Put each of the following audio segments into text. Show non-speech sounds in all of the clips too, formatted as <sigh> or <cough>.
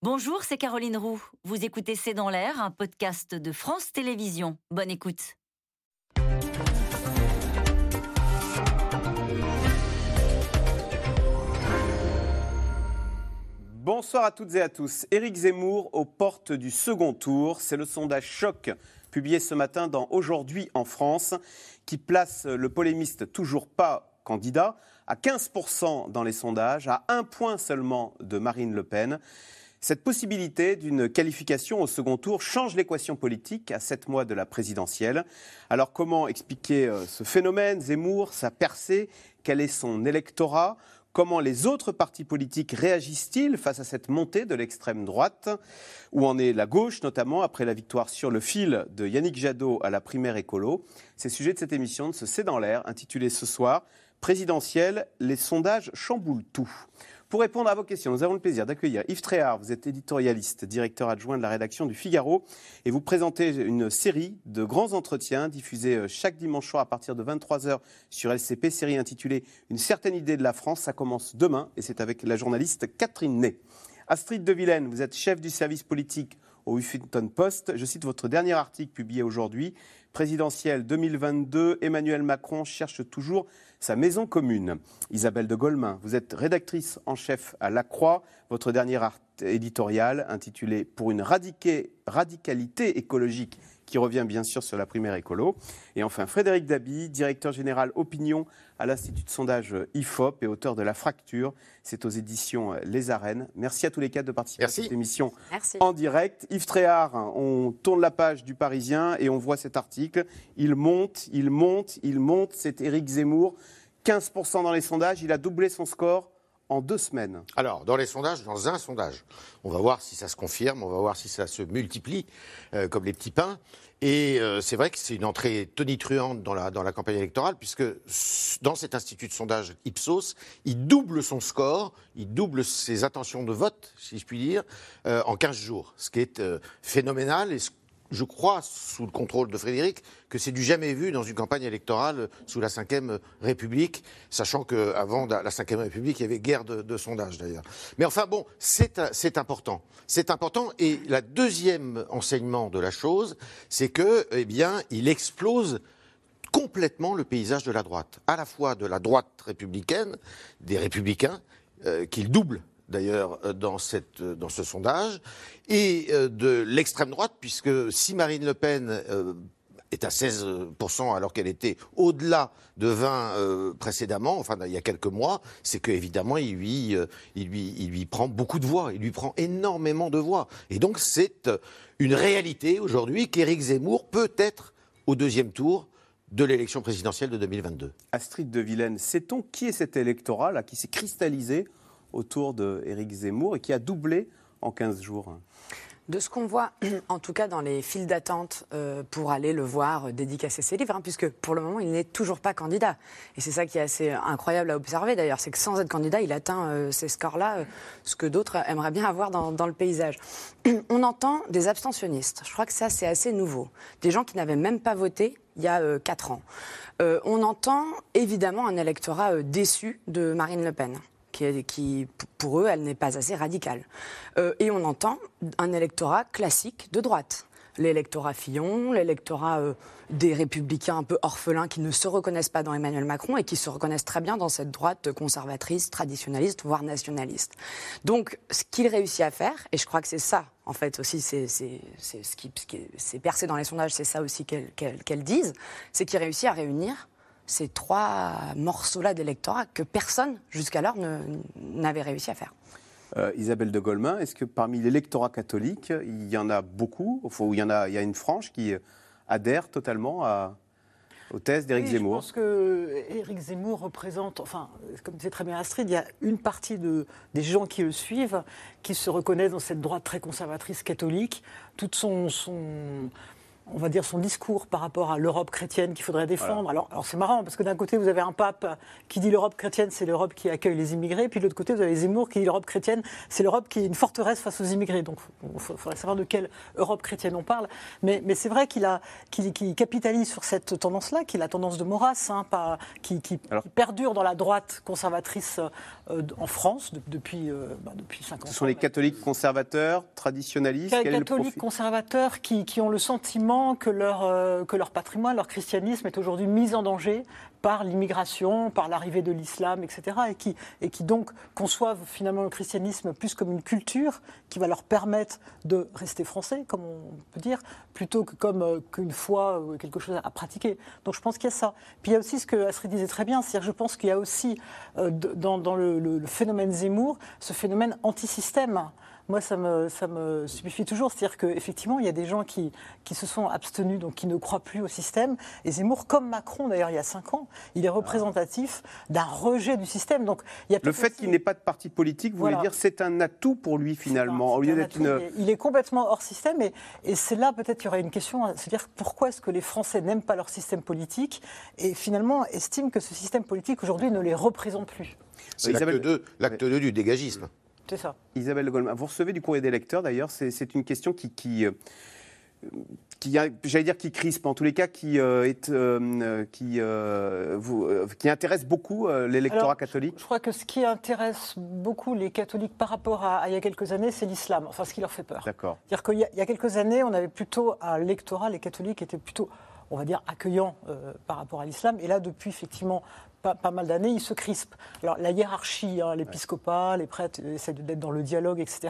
Bonjour, c'est Caroline Roux. Vous écoutez C'est dans l'air, un podcast de France Télévisions. Bonne écoute. Bonsoir à toutes et à tous. Éric Zemmour aux portes du second tour. C'est le sondage choc publié ce matin dans Aujourd'hui en France qui place le polémiste toujours pas candidat à 15% dans les sondages, à un point seulement de Marine Le Pen. Cette possibilité d'une qualification au second tour change l'équation politique à sept mois de la présidentielle. Alors comment expliquer euh, ce phénomène? Zemmour, sa percée Quel est son électorat? Comment les autres partis politiques réagissent-ils face à cette montée de l'extrême droite? Où en est la gauche, notamment après la victoire sur le fil de Yannick Jadot à la primaire écolo? C'est le sujet de cette émission de ce C'est dans l'air, intitulée ce soir Présidentielle, les sondages chamboulent tout. Pour répondre à vos questions, nous avons le plaisir d'accueillir Yves Tréhard. Vous êtes éditorialiste, directeur adjoint de la rédaction du Figaro, et vous présentez une série de grands entretiens diffusés euh, chaque dimanche soir à partir de 23h sur LCP, série intitulée Une certaine idée de la France. Ça commence demain, et c'est avec la journaliste Catherine Ney. Astrid de vous êtes chef du service politique au Huffington Post. Je cite votre dernier article publié aujourd'hui. Présidentielle 2022, Emmanuel Macron cherche toujours sa maison commune. Isabelle de Golemin, vous êtes rédactrice en chef à La Croix. Votre dernier art éditorial intitulé Pour une radicalité écologique qui revient bien sûr sur la primaire écolo. Et enfin, Frédéric Dabi, directeur général opinion à l'Institut de sondage IFOP et auteur de La Fracture. C'est aux éditions Les Arènes. Merci à tous les quatre de participer à cette émission en direct. Yves Tréhard, on tourne la page du Parisien et on voit cet article. Il monte, il monte, il monte. C'est Éric Zemmour. 15% dans les sondages. Il a doublé son score en deux semaines Alors, dans les sondages, dans un sondage, on va voir si ça se confirme, on va voir si ça se multiplie, euh, comme les petits pains. Et euh, c'est vrai que c'est une entrée tonitruante dans la, dans la campagne électorale, puisque dans cet institut de sondage Ipsos, il double son score, il double ses intentions de vote, si je puis dire, euh, en 15 jours, ce qui est phénoménal et ce je crois, sous le contrôle de Frédéric, que c'est du jamais vu dans une campagne électorale sous la Ve République, sachant qu'avant la Ve République, il y avait guerre de, sondages d'ailleurs. Mais enfin bon, c'est important. C'est important. Et la deuxième enseignement de la chose, c'est que, eh bien, il explose complètement le paysage de la droite, à la fois de la droite républicaine, des républicains, euh, qu'il double d'ailleurs euh, dans, euh, dans ce sondage, et euh, de l'extrême droite, puisque si Marine Le Pen est à 16% alors qu'elle était au-delà de 20 précédemment, enfin il y a quelques mois, c'est qu'évidemment il lui, il, lui, il lui prend beaucoup de voix, il lui prend énormément de voix. Et donc c'est une réalité aujourd'hui qu'Éric Zemmour peut être au deuxième tour de l'élection présidentielle de 2022. Astrid de Villene, sait-on qui est cet électorat là, qui s'est cristallisé autour d'Éric Zemmour et qui a doublé en 15 jours de ce qu'on voit, <clears throat> en tout cas dans les files d'attente euh, pour aller le voir dédicacer ses livres, hein, puisque pour le moment, il n'est toujours pas candidat. Et c'est ça qui est assez incroyable à observer d'ailleurs, c'est que sans être candidat, il atteint euh, ces scores-là, euh, ce que d'autres aimeraient bien avoir dans, dans, le paysage. <clears throat> On entend des abstentionnistes, je crois que ça c'est assez nouveau, des gens qui n'avaient même pas voté il y a 4 ans. on entend évidemment un électorat déçu de Marine Le Pen qui, pour eux, elle n'est pas assez radicale. Euh, et on entend un électorat classique de droite. L'électorat Fillon, l'électorat euh, des républicains un peu orphelins qui ne se reconnaissent pas dans Emmanuel Macron et qui se reconnaissent très bien dans cette droite conservatrice, traditionnaliste, voire nationaliste. Donc, ce qu'il réussit à faire, et je crois que c'est ça, en fait, aussi, c'est ce qui, s'est percé dans les sondages, c'est ça aussi qu'elles disent, c'est qu'il réussit à réunir ces trois morceaux-là d'électorat que personne jusqu'alors n'avait réussi à faire. Euh, Isabelle de Golemin, est-ce que parmi l'électorat catholique, il y en a beaucoup, ou il y, en a, il y a une frange qui adhère totalement à, aux thèses d'Éric Zemmour Je pense que Éric Zemmour représente, enfin, comme disait très bien Astrid, il y a une partie de, des gens qui le suivent qui se reconnaissent dans cette droite très conservatrice catholique. Toute son, son on va dire, son discours par rapport à l'Europe chrétienne qu'il faudrait défendre. Alors, alors c'est marrant, parce que d'un côté, vous avez un pape qui dit l'Europe chrétienne, c'est l'Europe qui accueille les immigrés, puis de l'autre côté, vous avez Zemmour qui dit l'Europe chrétienne, c'est l'Europe qui est une forteresse face aux immigrés. Donc, il faudrait savoir de quelle Europe chrétienne on parle. Mais, mais c'est vrai qu'il a, qu'il, qu'il capitalise sur cette tendance-là, qui est la tendance de Maurras, hein, pas, qui, qui, Alors- qui perdure dans la droite conservatrice euh, en France de- depuis, euh, bah, depuis 50 ans. Ce sont les catholiques conservateurs, traditionnalistes Quel est le catholiques conservateurs qui, qui ont le sentiment que leur, euh, que leur patrimoine, leur christianisme est aujourd'hui mis en danger par l'immigration, par l'arrivée de l'islam, etc. Et qui, et qui donc conçoivent finalement le christianisme plus comme une culture qui va leur permettre de rester français, comme on peut dire, plutôt que comme euh, qu'une foi ou quelque chose à pratiquer. Donc je pense qu'il y a ça. Puis il y a aussi ce que Astrid disait très bien, c'est-à-dire je pense qu'il y a aussi euh, dans le, le- le phénomène Zemmour ce phénomène anti-système. Moi, ça me, ça me stupéfie toujours. C'est-à-dire qu'effectivement, il y a des gens qui, qui se sont abstenus, donc qui ne croient plus au système. Et Zemmour, comme Macron d'ailleurs il y a cinq ans, il est représentatif d'un rejet du système. Donc, il y a Le fait aussi- qu'il n'ait pas de parti politique, vous Voilà. voulez dire c'est un atout pour lui finalement, au lieu d'être une... Il est complètement hors système et, et c'est là peut-être qu'il y aurait une question à se dire pourquoi est-ce que les Français n'aiment pas leur système politique et finalement estiment que ce système politique aujourd'hui ne les représente plus? C'est l'acte Isabelle- 2, l'acte 2 du dégagisme. C'est ça. Isabelle Le Goldman, vous recevez du courrier des lecteurs d'ailleurs, c'est c'est une question qui, qui, euh, qui j'allais dire qui crispe, en tous les cas qui, euh, est, euh, qui, euh, vous, euh, qui intéresse beaucoup euh, l'électorat Alors, catholique. Je crois que ce qui intéresse beaucoup les catholiques par rapport à, à il y a quelques années, c'est l'islam, enfin ce qui leur fait peur. D'accord. C'est-à-dire qu'il y, a- il y a quelques années, on avait plutôt un lectorat, les catholiques étaient plutôt, on va dire, accueillants euh, par rapport à l'islam. Et là, depuis effectivement pas, pas mal d'années, ils se crispent. Alors la hiérarchie, hein, l'épiscopat, les prêtres euh, essaient d'être dans le dialogue, etc.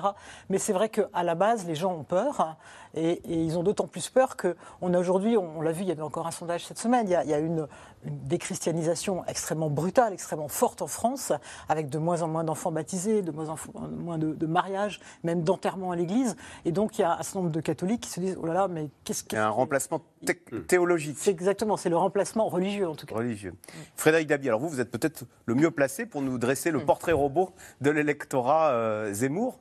Mais c'est vrai qu'à la base, les gens ont peur. hein, et, et ils ont d'autant plus peur qu'on a aujourd'hui, on, on l'a vu, il y avait encore un sondage cette semaine, il y a, il y a une, une déchristianisation extrêmement brutale, extrêmement forte en France, avec de moins en moins d'enfants baptisés, de moins en moins de, de mariages, même d'enterrements à l'église. Et donc il y a un certain nombre de catholiques qui se disent, oh là là, mais qu'est-ce Il y a un remplacement thé- théologique. C'est exactement, c'est le remplacement religieux en tout cas. religieux. Frédéric Alors vous, vous êtes peut-être le mieux placé pour nous dresser le portrait robot de l'électorat euh, Zemmour.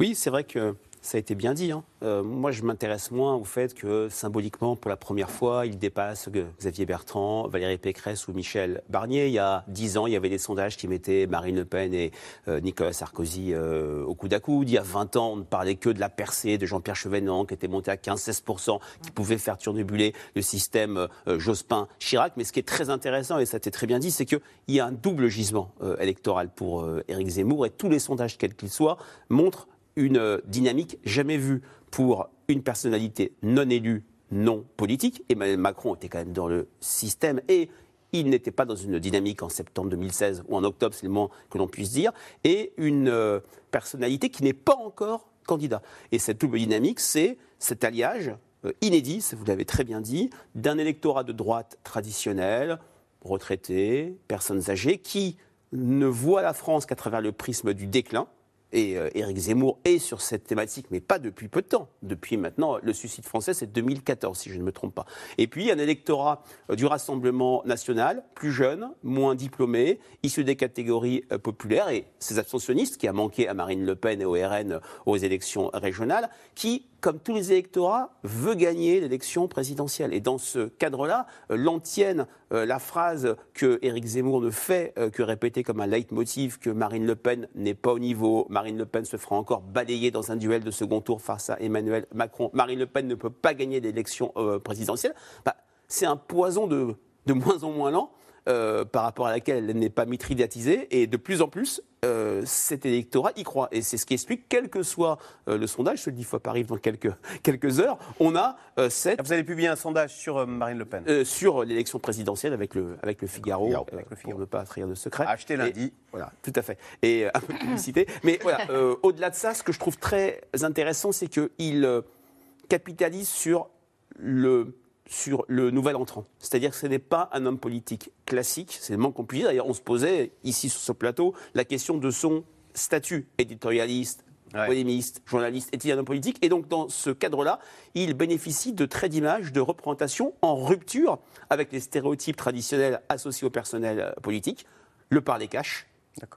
Oui, c'est vrai que ça a été bien dit. hein. Euh, moi, je m'intéresse moins au fait que symboliquement, pour la première fois, il dépasse Xavier Bertrand, Valérie Pécresse ou Michel Barnier. Il y a dix ans, il y avait des sondages qui mettaient Marine Le Pen et euh, Nicolas Sarkozy euh, au coude à coude. Il y a 20 ans, on ne parlait que de la percée de Jean-Pierre Chevènement, qui était monté à 15-16%, qui pouvait faire turnubuler le système Jospin-Chirac. Mais ce qui est très intéressant, et ça a été très bien dit, c'est qu'il y a un double gisement électoral pour Éric Zemmour, et tous les sondages, quels qu'ils soient, montrent une euh, dynamique jamais vue pour une personnalité non élue, non politique. Emmanuel Macron était quand même dans le système et il n'était pas dans une dynamique en septembre 2016 ou en octobre, c'est le moins que l'on puisse dire, et une euh, personnalité qui n'est pas encore candidat. Et cette double dynamique, c'est cet alliage euh, inédit, vous l'avez très bien dit, d'un électorat de droite traditionnel, retraités, personnes âgées, qui ne voient la France qu'à travers le prisme du déclin. Et euh, Éric Zemmour est sur cette thématique, mais pas depuis peu de temps. Depuis maintenant, le suicide français, c'est 2014, si je ne me trompe pas. Et puis, un électorat euh, du Rassemblement national, plus jeune, moins diplômé, issu des catégories euh, populaires, et ces abstentionnistes qui a manqué à Marine Le Pen et au RN aux élections régionales, qui, comme tous les électorats, veut gagner l'élection présidentielle. Et dans ce cadre-là, l'antienne, la phrase que Éric Zemmour ne fait euh, que répéter comme un leitmotiv que Marine Le Pen n'est pas au niveau, Marine Le Pen se fera encore balayer dans un duel de second tour face à Emmanuel Macron, Marine Le Pen ne peut pas gagner l'élection euh, présidentielle, bah, c'est un poison de, moins en moins lent. euh, par rapport à laquelle elle n'est pas mitridatisée, et de plus en plus, euh, cet électorat y croit. Et c'est ce qui explique, quel que soit euh, le sondage, celui d'IFOP arrive dans quelques, <laughs> quelques heures, on a euh, cette Vous avez publié un sondage sur Marine Le Pen. sur l'élection présidentielle avec le, avec le Figaro, Figaro, avec le Figaro. pour ne pas trahir de secret. Et- lundi. voilà, tout à fait. Et un peu de publicité. <laughs> Mais voilà, au-delà de ça, ce que je trouve très intéressant, c'est qu'il capitalise sur le, sur le nouvel entrant. C'est-à-dire que ce n'est pas un homme politique classique, c'est le moins qu'on puisse dire. D'ailleurs, on se posait ici sur ce plateau la question de son statut éditorialiste, Ouais. polémiste, journaliste, est-il un homme politique? Et donc, dans ce cadre-là, il bénéficie de traits d'image, de représentation en rupture avec les stéréotypes traditionnels associés au personnel politique. Le parler cash.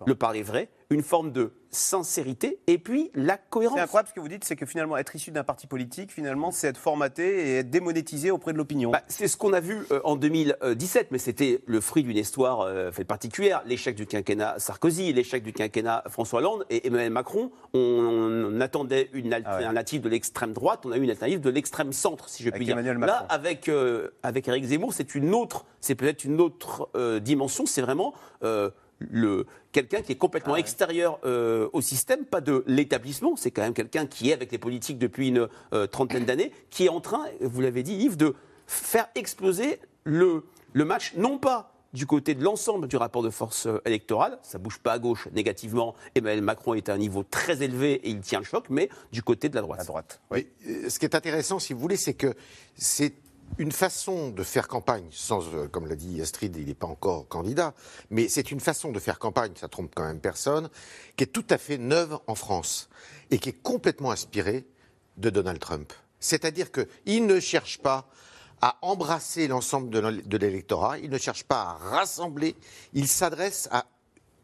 Le parler vrai, une forme de sincérité et puis la cohérence. C'est incroyable ce que vous dites, c'est que finalement, être issu d'un parti politique, finalement, c'est être formaté et être démonétisé auprès de l'opinion. Bah, c'est ce qu'on a vu euh, en 2017, mais c'était le fruit d'une histoire euh, faite particulière. L'échec du quinquennat Sarkozy, l'échec du quinquennat François Hollande et Emmanuel Macron. On, on attendait une Ah ouais. alternative de l'extrême droite, on a eu une alternative de l'extrême centre, si je Avec puis dire. Emmanuel Là, avec euh, avec Éric Zemmour, c'est une autre, c'est peut-être une autre euh, dimension. C'est vraiment le quelqu'un qui est complètement extérieur euh, au système, pas de l'établissement. C'est quand même quelqu'un qui est avec les politiques depuis une euh, trentaine d'années, qui est en train, vous l'avez dit, Yves, de faire exploser le le match, non pas du côté de l'ensemble du rapport de force euh, électorale, ça bouge pas à gauche négativement, Emmanuel Macron est à un niveau très élevé et il tient le choc, mais du côté de la droite. à droite. Oui. Ce qui est intéressant, si vous voulez, c'est que c'est une façon de faire campagne, sans, euh, comme l'a dit Astrid, il n'est pas encore candidat, mais c'est une façon de faire campagne, ça trompe quand même personne, qui est tout à fait neuve en France et qui est complètement inspirée de Donald Trump. C'est-à-dire qu'il ne cherche pas à embrasser l'ensemble de l'é- de l'électorat, il ne cherche pas à rassembler, il s'adresse à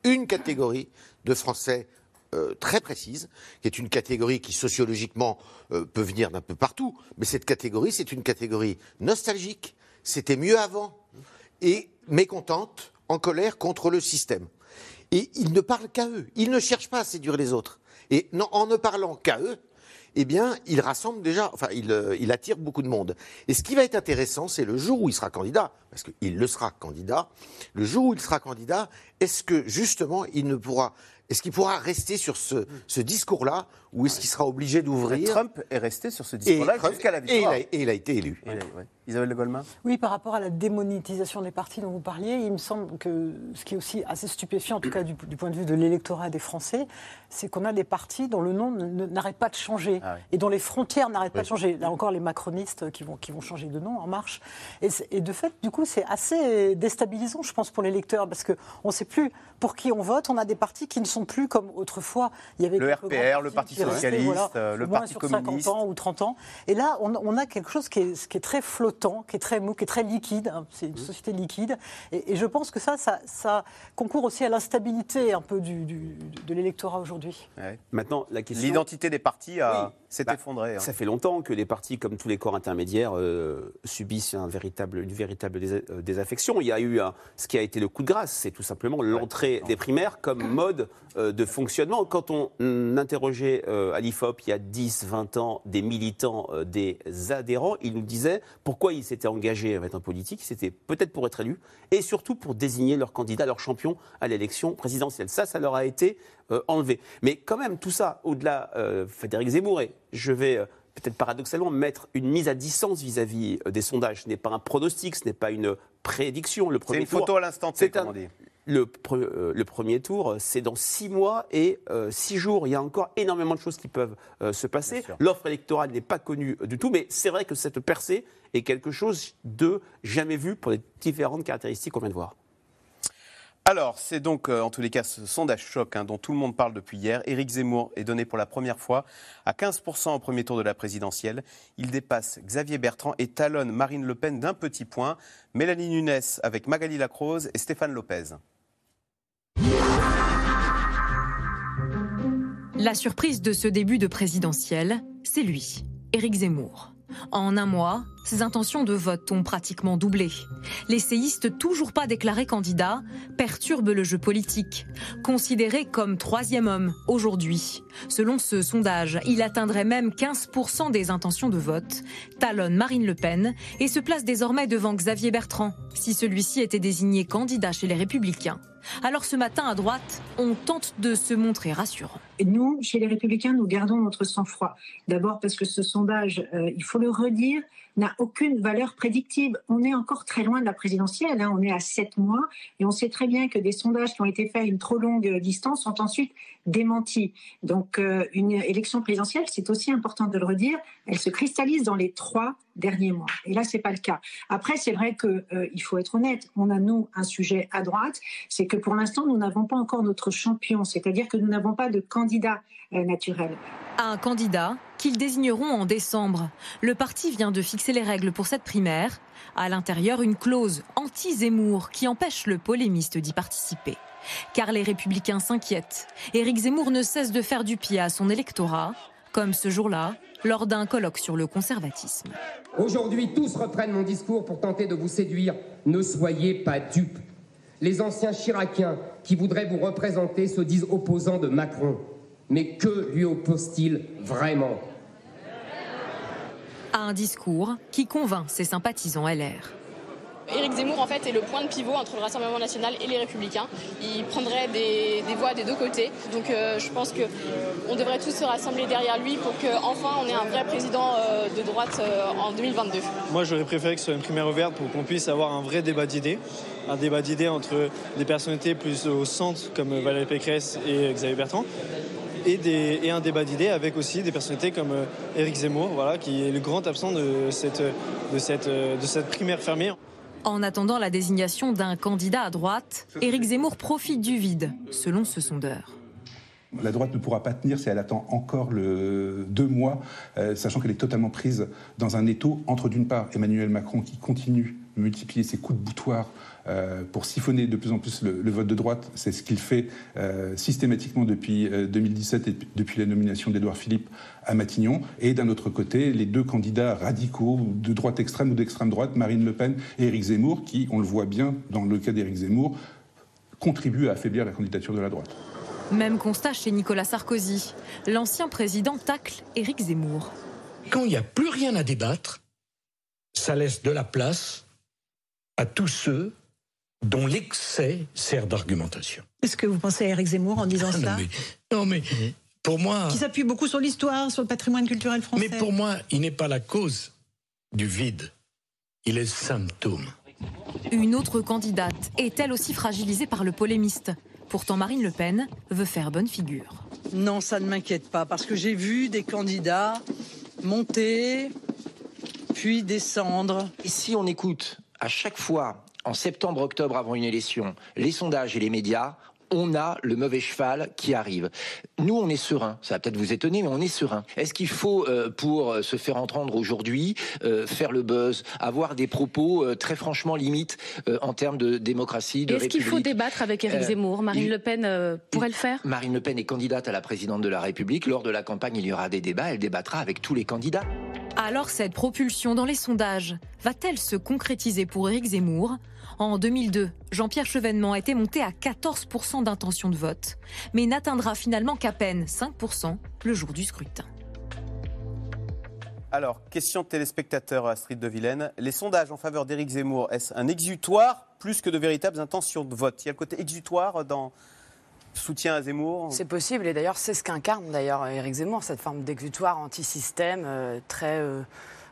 une catégorie de Français euh, très précise, qui est une catégorie qui sociologiquement euh, peut venir d'un peu partout, mais cette catégorie, c'est une catégorie nostalgique, c'était mieux avant, et mécontente, en colère contre le système. Et il ne parle qu'à eux, il ne cherche pas à séduire les autres. Et en ne parlant qu'à eux, eh bien, il rassemble déjà, enfin, il, euh, il attire beaucoup de monde. Et ce qui va être intéressant, c'est le jour où il sera candidat, parce qu'il le sera candidat, le jour où il sera candidat, est-ce que justement, il ne pourra, est-ce qu'il pourra rester sur ce, ce discours-là, ou est-ce qu'il sera obligé d'ouvrir Trump est resté sur ce discours-là jusqu'à la et il victoire. a, et il a été élu. Ouais. Isabelle Le Goldman? Oui, par rapport à la démonétisation des partis dont vous parliez, il me semble que ce qui est aussi assez stupéfiant, en tout cas du, du point de vue de l'électorat des Français, c'est qu'on a des partis dont le nom n'arrête pas de changer Ah oui. et dont les frontières n'arrêtent pas de changer. Là encore, les macronistes qui vont, qui vont changer de nom en marche. Et, de fait, du coup, c'est assez déstabilisant, je pense, pour l'électeur, parce qu'on ne sait plus pour qui on vote. On a des partis qui ne sont plus comme autrefois. Il y avait Le RPR, le Parti socialiste, euh, le au moins Parti sur communiste. 50 ans ou 30 ans. Et là, on, on a quelque chose qui est, qui est très flottant, qui est très mou, qui est très liquide. hein. C'est une société liquide. Et, et je pense que ça, ça, ça concourt aussi à l'instabilité un peu du, du- de l'électorat aujourd'hui. Ouais. Maintenant, la question. L'identité des partis a- Oui. s'est Bah, effondrée. hein. Ça fait longtemps que les partis, comme tous les corps intermédiaires, euh, subissent un véritable, une véritable euh, désaffection. Il y a eu un- ce qui a été le coup de grâce, c'est tout simplement l'entrée des primaires comme <clears throat> mode euh, de fonctionnement. Quand on mm, interrogeait euh, à l'IFOP il y a 10, 20 ans des militants, euh, des adhérents, ils nous disaient pourquoi ils s'étaient engagés à être en politique. C'était peut-être pour être élus et surtout pour désigner leur candidat, leur champion à l'élection présidentielle. Ça, ça leur a été euh, enlevé. Mais quand même, tout ça, au-delà, euh, Frédéric Zemmour, et je vais euh, peut-être paradoxalement mettre une mise à distance vis-à-vis des sondages. Ce n'est pas un pronostic, ce n'est pas une prédiction. Le C'est premier une tour, photo à l'instant c'est un-. Le, pre- euh, le premier tour, c'est dans six mois et euh, six jours. Il y a encore énormément de choses qui peuvent euh, se passer. L'offre électorale n'est pas connue euh, du tout, mais c'est vrai que cette percée est quelque chose de jamais vu pour les différentes caractéristiques qu'on vient de voir. Alors, c'est donc en tous les cas ce sondage choc hein, dont tout le monde parle depuis hier. Éric Zemmour est donné pour la première fois à 15% au premier tour de la présidentielle. Il dépasse Xavier Bertrand et talonne Marine Le Pen d'un petit point. Mélanie Nunes avec Magali Lacrose et Stéphane Lopez. La surprise de ce début de présidentielle, c'est lui, Éric Zemmour. En un mois, ses intentions de vote ont pratiquement doublé. L'essayiste toujours pas déclaré candidat perturbe le jeu politique. Considéré comme troisième homme aujourd'hui. Selon ce sondage, il atteindrait même 15% des intentions de vote, talonne Marine Le Pen et se place désormais devant Xavier Bertrand, si celui-ci était désigné candidat chez les Républicains. Alors ce matin à droite, on tente de se montrer rassurant. Nous, chez les Républicains, nous gardons notre sang-froid. D'abord parce que ce sondage, euh, il faut le redire, n'a aucune valeur prédictive. On est encore très loin de la présidentielle, hein. on est à sept mois, et on sait très bien que des sondages qui ont été faits à une trop longue distance sont ensuite démentis. Donc euh, une élection présidentielle, c'est aussi important de le redire, elle se cristallise dans les trois derniers mois. Et là, c'est pas le cas. Après, c'est vrai que euh, il faut être honnête. On a nous un sujet à droite, c'est que pour l'instant, nous n'avons pas encore notre champion, c'est-à-dire que nous n'avons pas de candidat euh, naturel. Un candidat qu'ils désigneront en décembre. Le parti vient de fixer les règles pour cette primaire. À l'intérieur, une clause anti-Zemmour qui empêche le polémiste d'y participer. Car les républicains s'inquiètent. Éric Zemmour ne cesse de faire du pied à son électorat, comme ce jour-là, lors d'un colloque sur le conservatisme. Aujourd'hui, tous reprennent mon discours pour tenter de vous séduire. Ne soyez pas dupes. Les anciens chiraciens qui voudraient vous représenter se disent opposants de Macron. Mais que lui oppose-t-il vraiment À un discours qui convainc ses sympathisants LR. Éric Zemmour, en fait, est le point de pivot entre le Rassemblement national et les Républicains. Il prendrait des, voix des deux côtés. Donc, euh, je pense qu'on devrait tous se rassembler derrière lui pour qu'enfin on ait un vrai président euh, de droite euh, en 2022. Moi, j'aurais préféré que ce soit une primaire ouverte pour qu'on puisse avoir un vrai débat d'idées. Un débat d'idées entre des personnalités plus au centre, comme Valérie Pécresse et Xavier Bertrand, et, un débat d'idées avec aussi des personnalités comme Éric Zemmour, voilà, qui est le grand absent de cette, de cette, de cette primaire fermée. En attendant la désignation d'un candidat à droite, Éric Zemmour profite du vide, selon ce sondeur. La droite ne pourra pas tenir si elle attend encore le deux mois, euh, sachant qu'elle est totalement prise dans un étau entre d'une part Emmanuel Macron qui continue de multiplier ses coups de boutoir euh, pour siphonner de plus en plus le, vote de droite. C'est ce qu'il fait euh, systématiquement depuis 2017 euh, et depuis la nomination d'Édouard Philippe à Matignon. Et d'un autre côté, les deux candidats radicaux de droite extrême ou d'extrême droite, Marine Le Pen et Éric Zemmour, qui, on le voit bien dans le cas d'Éric Zemmour, contribuent à affaiblir la candidature de la droite. Même constat chez Nicolas Sarkozy. L'ancien président tacle Éric Zemmour. Quand il n'y a plus rien à débattre, ça laisse de la place à tous ceux dont l'excès sert d'argumentation. Est-ce que vous pensez à Eric Zemmour en disant ça non mais, pour moi... Qui s'appuie beaucoup sur l'histoire, sur le patrimoine culturel français. Mais pour moi, il n'est pas la cause du vide, il est le symptôme. Une autre candidate est elle aussi fragilisée par le polémiste. Pourtant, Marine Le Pen veut faire bonne figure. Non, ça ne m'inquiète pas, parce que j'ai vu des candidats monter, puis descendre. Et si on écoute à chaque fois en septembre-octobre avant une élection, les sondages et les médias, on a le mauvais cheval qui arrive. Nous, on est serein. Ça va peut-être vous étonner, mais on est serein. Est-ce qu'il faut, euh, pour euh, se faire entendre aujourd'hui, euh, faire le buzz, avoir des propos très franchement limites en termes de démocratie, de Est-ce qu'il faut débattre avec Éric Zemmour? Marine Le Pen pourrait le faire? Marine Le Pen est candidate à la présidente de la République. Lors de la campagne, il y aura des débats. Elle débattra avec tous les candidats. Alors cette propulsion dans les sondages va-t-elle se concrétiser pour Éric Zemmour? En 2002, Jean-Pierre Chevènement était monté à 14% d'intention de vote, mais n'atteindra finalement qu'à peine 5% le jour du scrutin. Alors, question de téléspectateur Astrid de Vilaine. Les sondages en faveur d'Éric Zemmour, est-ce un exutoire plus que de véritables intentions de vote? Il y a le côté exutoire dans soutien à Zemmour? C'est possible, et d'ailleurs, c'est ce qu'incarne d'ailleurs Éric Zemmour, cette forme d'exutoire anti-système euh, très. Euh,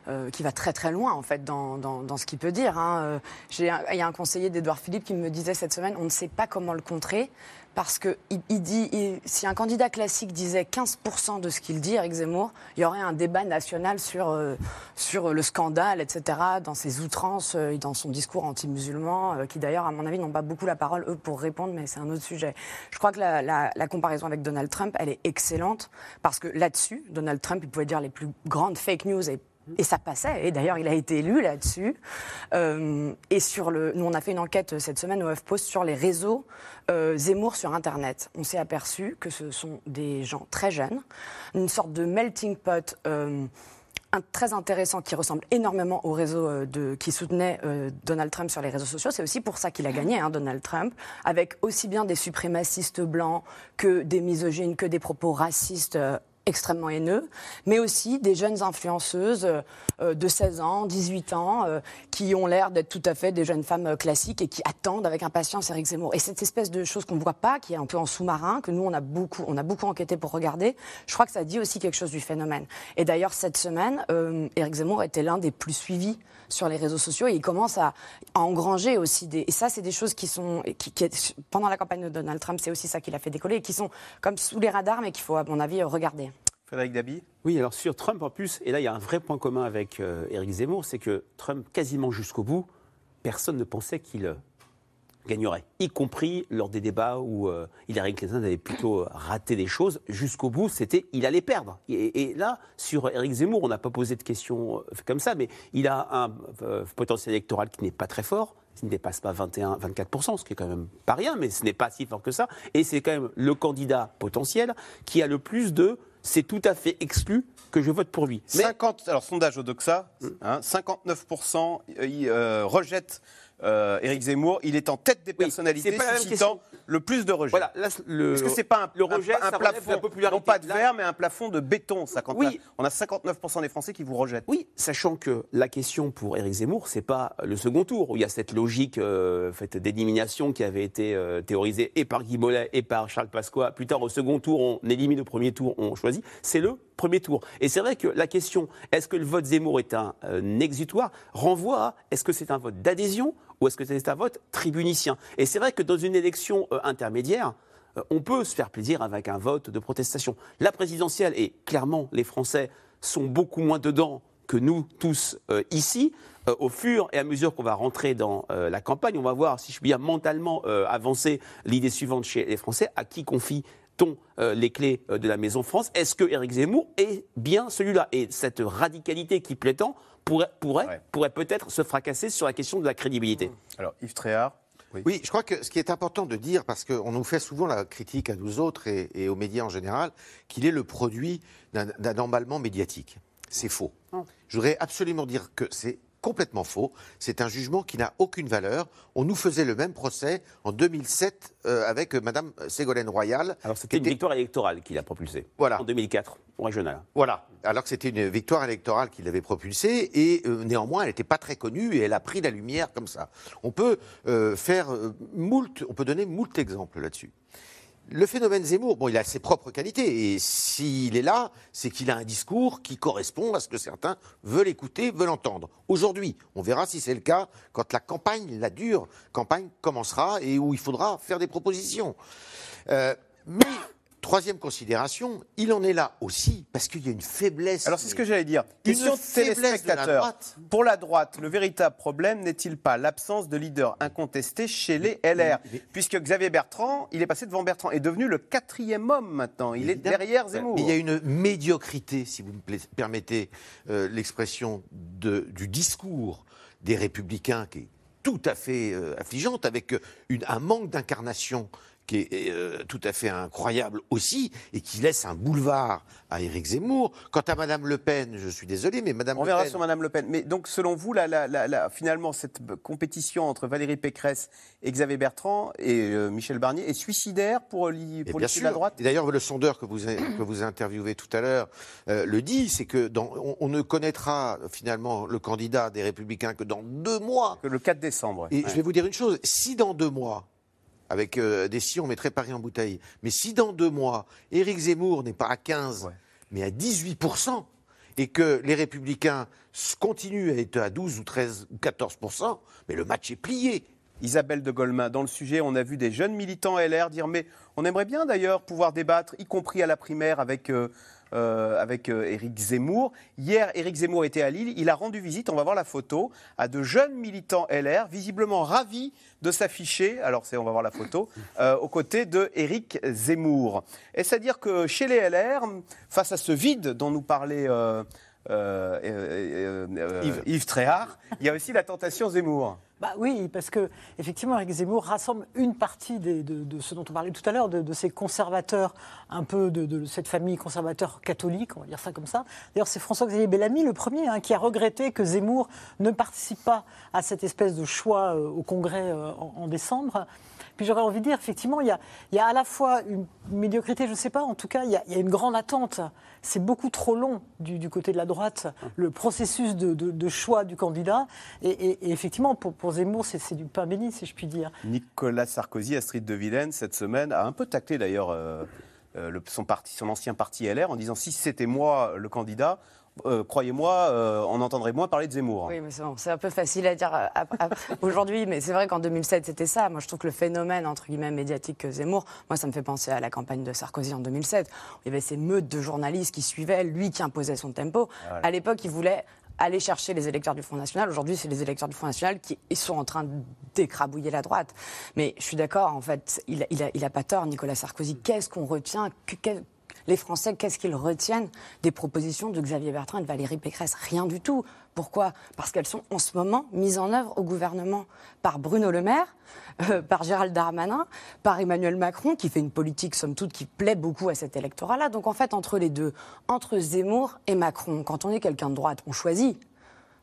euh, qui va très très loin en fait dans, dans, ce qu'il peut dire. Hein. il y a un conseiller d'Edouard Philippe qui me disait cette semaine, on ne sait pas comment le contrer parce que il, dit, si un candidat classique disait 15% de ce qu'il dit, Eric Zemmour, il y aurait un débat national sur, euh, sur le scandale, etc., dans ses outrances euh, et dans son discours anti-musulman, qui d'ailleurs, à mon avis, n'ont pas beaucoup la parole, eux, pour répondre, mais c'est un autre sujet. Je crois que la, la, comparaison avec Donald Trump, elle est excellente, parce que là-dessus, Donald Trump, il pouvait dire les plus grandes fake news et et ça passait. Et d'ailleurs, il a été élu là-dessus. Euh, et sur le, nous, on a fait une enquête cette semaine au HuffPost sur les réseaux euh, Zemmour sur Internet. On s'est aperçu que ce sont des gens très jeunes, une sorte de melting pot. Euh, très intéressant qui ressemble énormément au réseau de, qui soutenait Donald Trump sur les réseaux sociaux. C'est aussi pour ça qu'il a gagné, hein, Donald Trump, avec aussi bien des suprémacistes blancs que des misogynes, que des propos racistes extrêmement haineux, mais aussi des jeunes influenceuses euh, de 16 ans, 18 ans, euh, qui ont l'air d'être tout à fait des jeunes femmes classiques et qui attendent avec impatience Eric Zemmour. Et cette espèce de chose qu'on ne voit pas, qui est un peu en sous-marin, que nous on a beaucoup, on a beaucoup enquêté pour regarder, je crois que ça dit aussi quelque chose du phénomène. Et d'ailleurs cette semaine, euh, Eric Zemmour était l'un des plus suivis sur les réseaux sociaux et il commence à, engranger aussi des. Et ça, c'est des choses qui sont. Qui, pendant la campagne de Donald Trump, c'est aussi ça qui l'a fait décoller et qui sont comme sous les radars, mais qu'il faut, à mon avis, regarder. Frédéric Dabi? Oui, alors sur Trump en plus, et là il y a un vrai point commun avec euh, Éric Zemmour, c'est que Trump, quasiment jusqu'au bout, personne ne pensait qu'il euh, gagnerait, y compris lors des débats où euh, Hillary Clinton avait plutôt raté des choses. Jusqu'au bout, c'était il allait perdre. Et, là, sur Éric Zemmour, on n'a pas posé de questions comme ça, mais il a un potentiel électoral qui n'est pas très fort il ne dépasse pas 21, 24%, ce qui est quand même pas rien, mais ce n'est pas si fort que ça. Et c'est quand même le candidat potentiel qui a le plus de c'est tout à fait exclu que je vote pour lui. Mais 50, alors sondage Odoxa, hein, 59% ils, euh, rejettent euh, Éric Zemmour. Il est en tête des personnalités c'est pas la même suscitant le plus de rejets. Voilà, là, le- Est-ce que c'est pas un, le rejet, un- un la plafond, popularité. non pas de Là- verre, mais un plafond de béton ça, quand Oui. On a 59% des Français qui vous rejettent. Oui, sachant que la question pour Éric Zemmour, c'est pas le second tour où il y a cette logique euh, faite d'élimination qui avait été euh, théorisée et par Guy Mollet et par Charles Pasqua. Plus tard, au second tour, on élimine au premier tour, on choisit. C'est le premier tour. Et c'est vrai que la question, est-ce que le vote Zemmour est un, euh, exutoire, renvoie à est-ce que c'est un vote d'adhésion ou est-ce que c'est un vote tribunicien? Et c'est vrai que dans une élection euh, intermédiaire, euh, on peut se faire plaisir avec un vote de protestation. La présidentielle, et clairement, les Français sont beaucoup moins dedans que nous tous euh, ici. Au fur et à mesure qu'on va rentrer dans la campagne, on va voir, si je puis dire, mentalement avancer l'idée suivante chez les Français à qui confie-t-on les clés de la Maison France? Est-ce que Éric Zemmour est bien celui-là? Et cette radicalité qui plaît tant pourrait, pourrait, pourrait peut-être se fracasser sur la question de la crédibilité. Alors, Yves Tréhard. Oui. je crois que ce qui est important de dire, parce qu'on nous fait souvent la critique à nous autres et, et aux médias en général, qu'il est le produit d'un d'un emballement médiatique. C'est faux. Je voudrais absolument dire que c'est complètement faux. C'est un jugement qui n'a aucune valeur. On nous faisait le même procès en 2007 euh, avec Madame Ségolène Royal. Alors c'était une victoire électorale qu'il a propulsée Voilà. en 2004 au régional. Voilà. Alors que c'était une victoire électorale qui l'avait propulsée et euh, néanmoins elle n'était pas très connue et elle a pris la lumière comme ça. On peut euh, faire euh, moult, on peut donner moult exemples là-dessus. Le phénomène Zemmour, bon, il a ses propres qualités et s'il est là, c'est qu'il a un discours qui correspond à ce que certains veulent écouter, veulent entendre. Aujourd'hui, on verra si c'est le cas quand la campagne, la dure campagne commencera et où il faudra faire des propositions. Euh, mais troisième considération, il en est là aussi parce qu'il y a une faiblesse. Alors c'est ce que j'allais dire. Une Question faiblesse de la téléspectateurs. droite. Pour la droite, le véritable problème n'est-il pas l'absence de leader incontesté chez les LR Puisque Xavier Bertrand, il est passé devant Bertrand, est devenu le quatrième homme maintenant. Il est derrière Zemmour. Mais il y a une médiocrité, si vous me permettez euh, l'expression du discours des républicains qui est tout à fait euh, affligeante, avec euh, une- un manque d'incarnation qui est euh, tout à fait incroyable aussi, et qui laisse un boulevard à Éric Zemmour. Quant à Madame Le Pen, je suis désolé, mais Madame On Le verra Pen... sur Madame Le Pen. Mais donc, selon vous, la- la- la- finalement, cette compétition entre Valérie Pécresse et Xavier Bertrand et euh, Michel Barnier est suicidaire pour, bien l'issue sûr. de la droite? Et d'ailleurs, le sondeur que vous, que vous interviewez tout à l'heure euh, le dit, c'est que dans- on, on ne connaîtra finalement le candidat des Républicains que dans deux mois. Que le 4 décembre. Et ouais. je vais vous dire une chose, si dans deux mois, avec euh, des si on mettrait Paris en bouteille, mais si dans deux mois, Éric Zemmour n'est pas à 15, mais à 18%, et que les Républicains continuent à être à 12 ou 13 ou 14%, mais le match est plié. Isabelle de Golemin, dans le sujet, on a vu des jeunes militants LR dire mais on aimerait bien d'ailleurs pouvoir débattre, y compris à la primaire avec, euh, euh, avec euh, Éric Zemmour. Hier, Éric Zemmour était à Lille, il a rendu visite, on va voir la photo, à de jeunes militants LR, visiblement ravis de s'afficher, alors c'est, on va voir la photo, <laughs> euh, aux côtés de Éric Zemmour. Est-ce à dire que chez les LR, face à ce vide dont nous parlait euh, euh, euh, Yves. Yves Tréhard, il y a aussi la tentation Zemmour Bah oui, parce que effectivement, Eric Zemmour rassemble une partie des- de, de ce dont on parlait tout à l'heure, de, de ces conservateurs, un peu de, de cette famille conservateur catholique, on va dire ça comme ça. D'ailleurs, c'est François-Xavier Bellamy, le premier, hein, qui a regretté que Zemmour ne participe pas à cette espèce de choix euh, au Congrès euh, en, en décembre. Puis j'aurais envie de dire, effectivement, il y a, y a à la fois une médiocrité, je ne sais pas, en tout cas, il y a, une grande attente. C'est beaucoup trop long du, côté de la droite, le processus de, choix du candidat. Et, effectivement, pour, Zemmour, c'est du pain béni, si je puis dire. Nicolas Sarkozy, Astrid de Villaine, cette semaine, a un peu taclé d'ailleurs euh, euh, son ancien parti LR en disant si c'était moi le candidat, euh, croyez-moi, euh, on entendrait moins parler de Zemmour. Oui, mais c'est bon, un peu facile à dire euh, <laughs> aujourd'hui, mais c'est vrai qu'en 2007, c'était ça. Moi, je trouve que le phénomène, entre guillemets, médiatique que Zemmour, moi, ça me fait penser à la campagne de Sarkozy en 2007. où Il y avait ces meutes de journalistes qui suivaient, lui qui imposait son tempo. Voilà. À l'époque, il voulait aller chercher les électeurs du Front National. Aujourd'hui, c'est les électeurs du Front National qui sont en train d'écrabouiller la droite. Mais je suis d'accord, en fait, il n'a il a, il a pas tort, Nicolas Sarkozy. Qu'est-ce qu'on retient? Que- les Français, qu'est-ce qu'ils retiennent des propositions de Xavier Bertrand et de Valérie Pécresse? Rien du tout. Pourquoi? Parce qu'elles sont en ce moment mises en œuvre au gouvernement par Bruno Le Maire, euh, par Gérald Darmanin, par Emmanuel Macron, qui fait une politique, somme toute, qui plaît beaucoup à cet électorat-là. Donc en fait, entre les deux, entre Zemmour et Macron, quand on est quelqu'un de droite, on choisit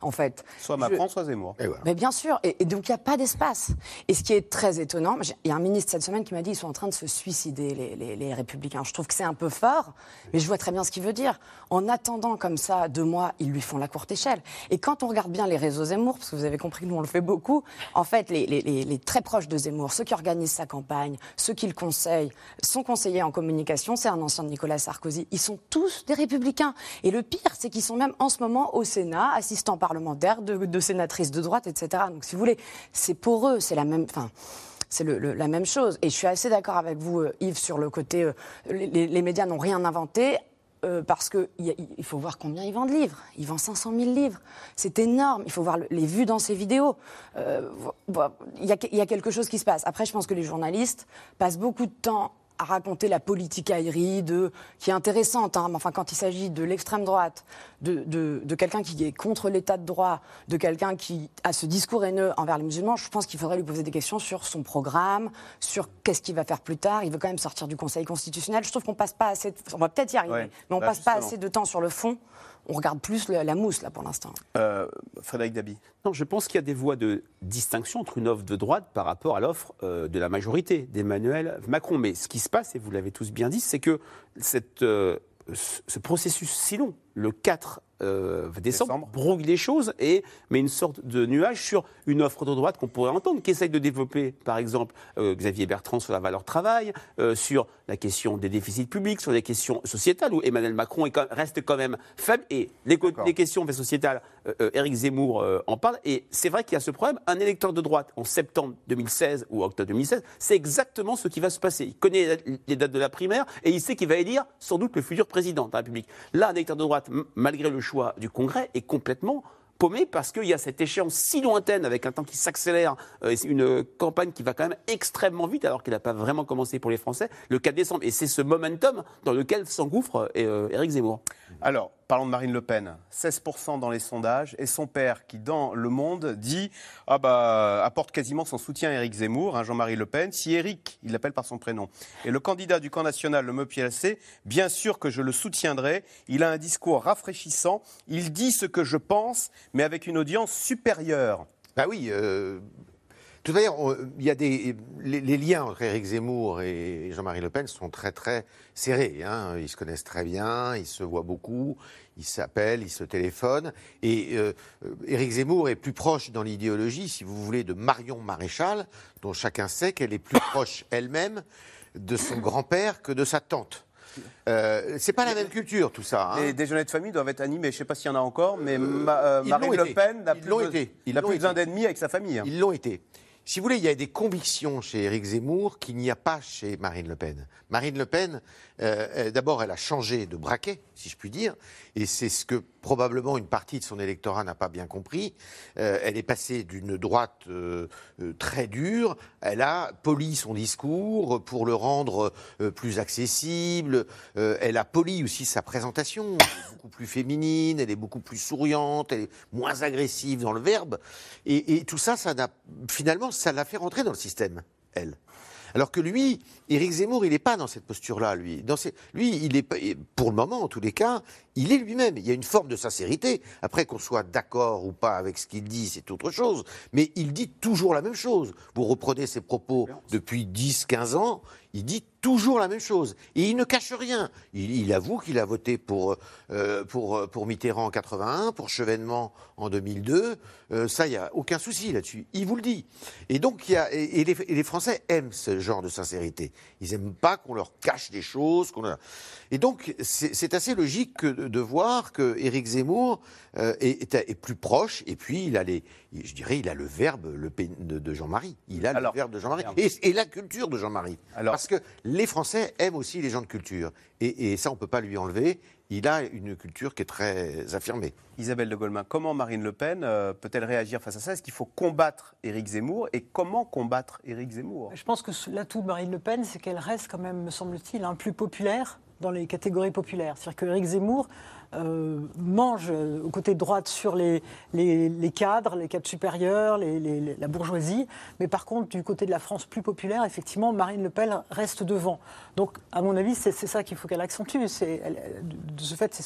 en fait. Soit Macron, soit Zemmour. Mais bien sûr, et, et donc il n'y a pas d'espace. Et ce qui est très étonnant, il y a un ministre cette semaine qui m'a dit qu'ils sont en train de se suicider, les, les- les républicains. Je trouve que c'est un peu fort, mais je vois très bien ce qu'il veut dire. En attendant comme ça deux mois, ils lui font la courte échelle. Et quand on regarde bien les réseaux Zemmour, parce que vous avez compris que nous on le fait beaucoup, en fait, les, les- les- les très proches de Zemmour, ceux qui organisent sa campagne, ceux qui le conseillent, son conseiller en communication, c'est un ancien de Nicolas Sarkozy. Ils sont tous des républicains. Et le pire, c'est qu'ils sont même en ce moment au Sénat, assistants parlementaires de, sénatrices de droite, etc. Donc, si vous voulez, c'est pour eux, c'est la même. Enfin, c'est la même chose. Et je suis assez d'accord avec vous, euh, Yves, sur le côté. euh, les, médias n'ont rien inventé. euh, parce qu'il il faut voir combien ils vendent de livres. Ils vendent 500 000 livres. C'est énorme. Il faut voir le- les vues dans ces vidéos. Il y, y a quelque chose qui se passe. Après, je pense que les journalistes passent beaucoup de temps à raconter la politicaillerie de, qui est intéressante. hein, mais enfin, quand il s'agit de l'extrême droite, de, de- de quelqu'un qui est contre l'état de droit, de quelqu'un qui a ce discours haineux envers les musulmans, je pense qu'il faudrait lui poser des questions sur son programme, sur qu'est-ce qu'il va faire plus tard. Il veut quand même sortir du Conseil constitutionnel. Je trouve qu'on passe pas assez. de- On va peut-être y arriver, Ouais, mais on bah, passe pas assez de temps sur le fond. On regarde plus le- la mousse là pour l'instant. Euh, Frédéric Dabi. Non, je pense qu'il y a des voies de distinction entre une offre de droite par rapport à l'offre euh, de la majorité d'Emmanuel Macron. Mais ce qui se passe, et vous l'avez tous bien dit, c'est que cette, euh, ce ce processus si long, le 4 euh, décembre, brouille les choses et met une sorte de nuage sur une offre de droite qu'on pourrait entendre, qui essaye de développer, par exemple, euh, Xavier Bertrand sur la valeur travail, euh, sur la question des déficits publics, sur les questions sociétales, où Emmanuel Macron est quand- reste quand même faible. Et les, questions sociétales, euh, euh, Éric Zemmour en parle. Et c'est vrai qu'il y a ce problème. Un électeur de droite en septembre 2016 ou octobre 2016, c'est exactement ce qui va se passer. Il connaît les dates de la primaire et il sait qu'il va élire sans doute le futur président de la République. Là, un électeur de droite, malgré le choix du Congrès, est complètement paumé parce qu'il y a cette échéance si lointaine avec un temps qui s'accélère, euh, une campagne qui va quand même extrêmement vite alors qu'elle n'a pas vraiment commencé pour les Français le 4 décembre. Et c'est ce momentum dans lequel s'engouffre euh, Éric Zemmour. Alors, parlons de Marine Le Pen. 16% dans les sondages. Et son père, qui dans Le Monde dit ah bah, apporte quasiment son soutien à Éric Zemmour, hein, Jean-Marie Le Pen. Si Éric, il l'appelle par son prénom, et le candidat du camp national, le MOPLC, bien sûr que je le soutiendrai. Il a un discours rafraîchissant. Il dit ce que je pense, mais avec une audience supérieure. Bah oui. euh, manière, on- il y a des les, les liens entre Éric Zemmour et Jean-Marie Le Pen sont très très serrés. hein. Ils se connaissent très bien, ils se voient beaucoup, ils s'appellent, ils se téléphonent. Et euh, euh, Éric Zemmour est plus proche dans l'idéologie, si vous voulez, de Marion Maréchal, dont chacun sait qu'elle est plus <coughs> proche elle-même de son grand-père que de sa tante. Euh, c'est pas la même culture tout ça. hein. Les déjeuners de famille doivent être animés. Je ne sais pas s'il y en a encore, mais Ma- euh, Marine Le. Pen n'a plus, plus besoin d'ennemis avec sa famille. hein. Ils l'ont été. Si vous voulez, il y a des convictions chez Éric Zemmour qu'il n'y a pas chez Marine Le Pen. Marine Le Pen, euh, elle- d'abord, elle a changé de braquet, si je puis dire, et c'est ce que probablement une partie de son électorat n'a pas bien compris. Euh, elle est passée d'une droite euh, euh, très dure, elle a poli son discours pour le rendre euh, plus accessible, Euh, elle a poli aussi sa présentation, beaucoup plus féminine, elle est beaucoup plus souriante, elle est moins agressive dans le verbe, et, tout ça, ça n'a finalement, ça l'a fait rentrer dans le système, elle. Alors que lui, Éric Zemmour, il n'est pas dans cette posture-là, lui. Lui, il est, pour le moment, en tous les cas, il est lui-même. Il y a une forme de sincérité. Après qu'on soit d'accord ou pas avec ce qu'il dit, c'est autre chose. Mais il dit toujours la même chose. Vous reprenez ses propos depuis 10, 15 ans, il dit toujours la même chose. Et il ne cache rien. Il, il avoue qu'il a voté pour, euh, pour, euh, pour Mitterrand en 81, pour Chevènement en 2002. Euh, ça, il n'y a aucun souci là-dessus. Il vous le dit. Et donc, il y a, et, et les, et les Français aiment ce genre de sincérité. Ils n'aiment pas qu'on leur cache des choses. Et donc, c'est assez logique que de, de voir que Éric Zemmour euh, est, est- est plus proche. Et puis, il a les, je dirais, il a le verbe le, de, de Jean-Marie. Il a le verbe de Jean-Marie. Et, et la culture de Jean-Marie. Parce que les Français aiment aussi les gens de culture. Et, et ça, on ne peut pas lui enlever. Il a une culture qui est très affirmée. Isabelle de Golemin, comment Marine Le Pen euh, peut-elle réagir face à ça? Est-ce qu'il faut combattre Éric Zemmour? Et comment combattre Éric Zemmour? Je pense que l'atout de Marine Le Pen, c'est qu'elle reste quand même, me semble-t-il, un plus populaire dans les catégories populaires. C'est-à-dire qu'Éric Zemmour euh, mange euh, aux côtés de droite sur les, les, les cadres, les cadres supérieurs, la bourgeoisie. Mais par contre, du côté de la France plus populaire, effectivement, Marine Le Pen reste devant. Donc, à mon avis, c'est ça qu'il faut qu'elle accentue. Elle- De ce fait,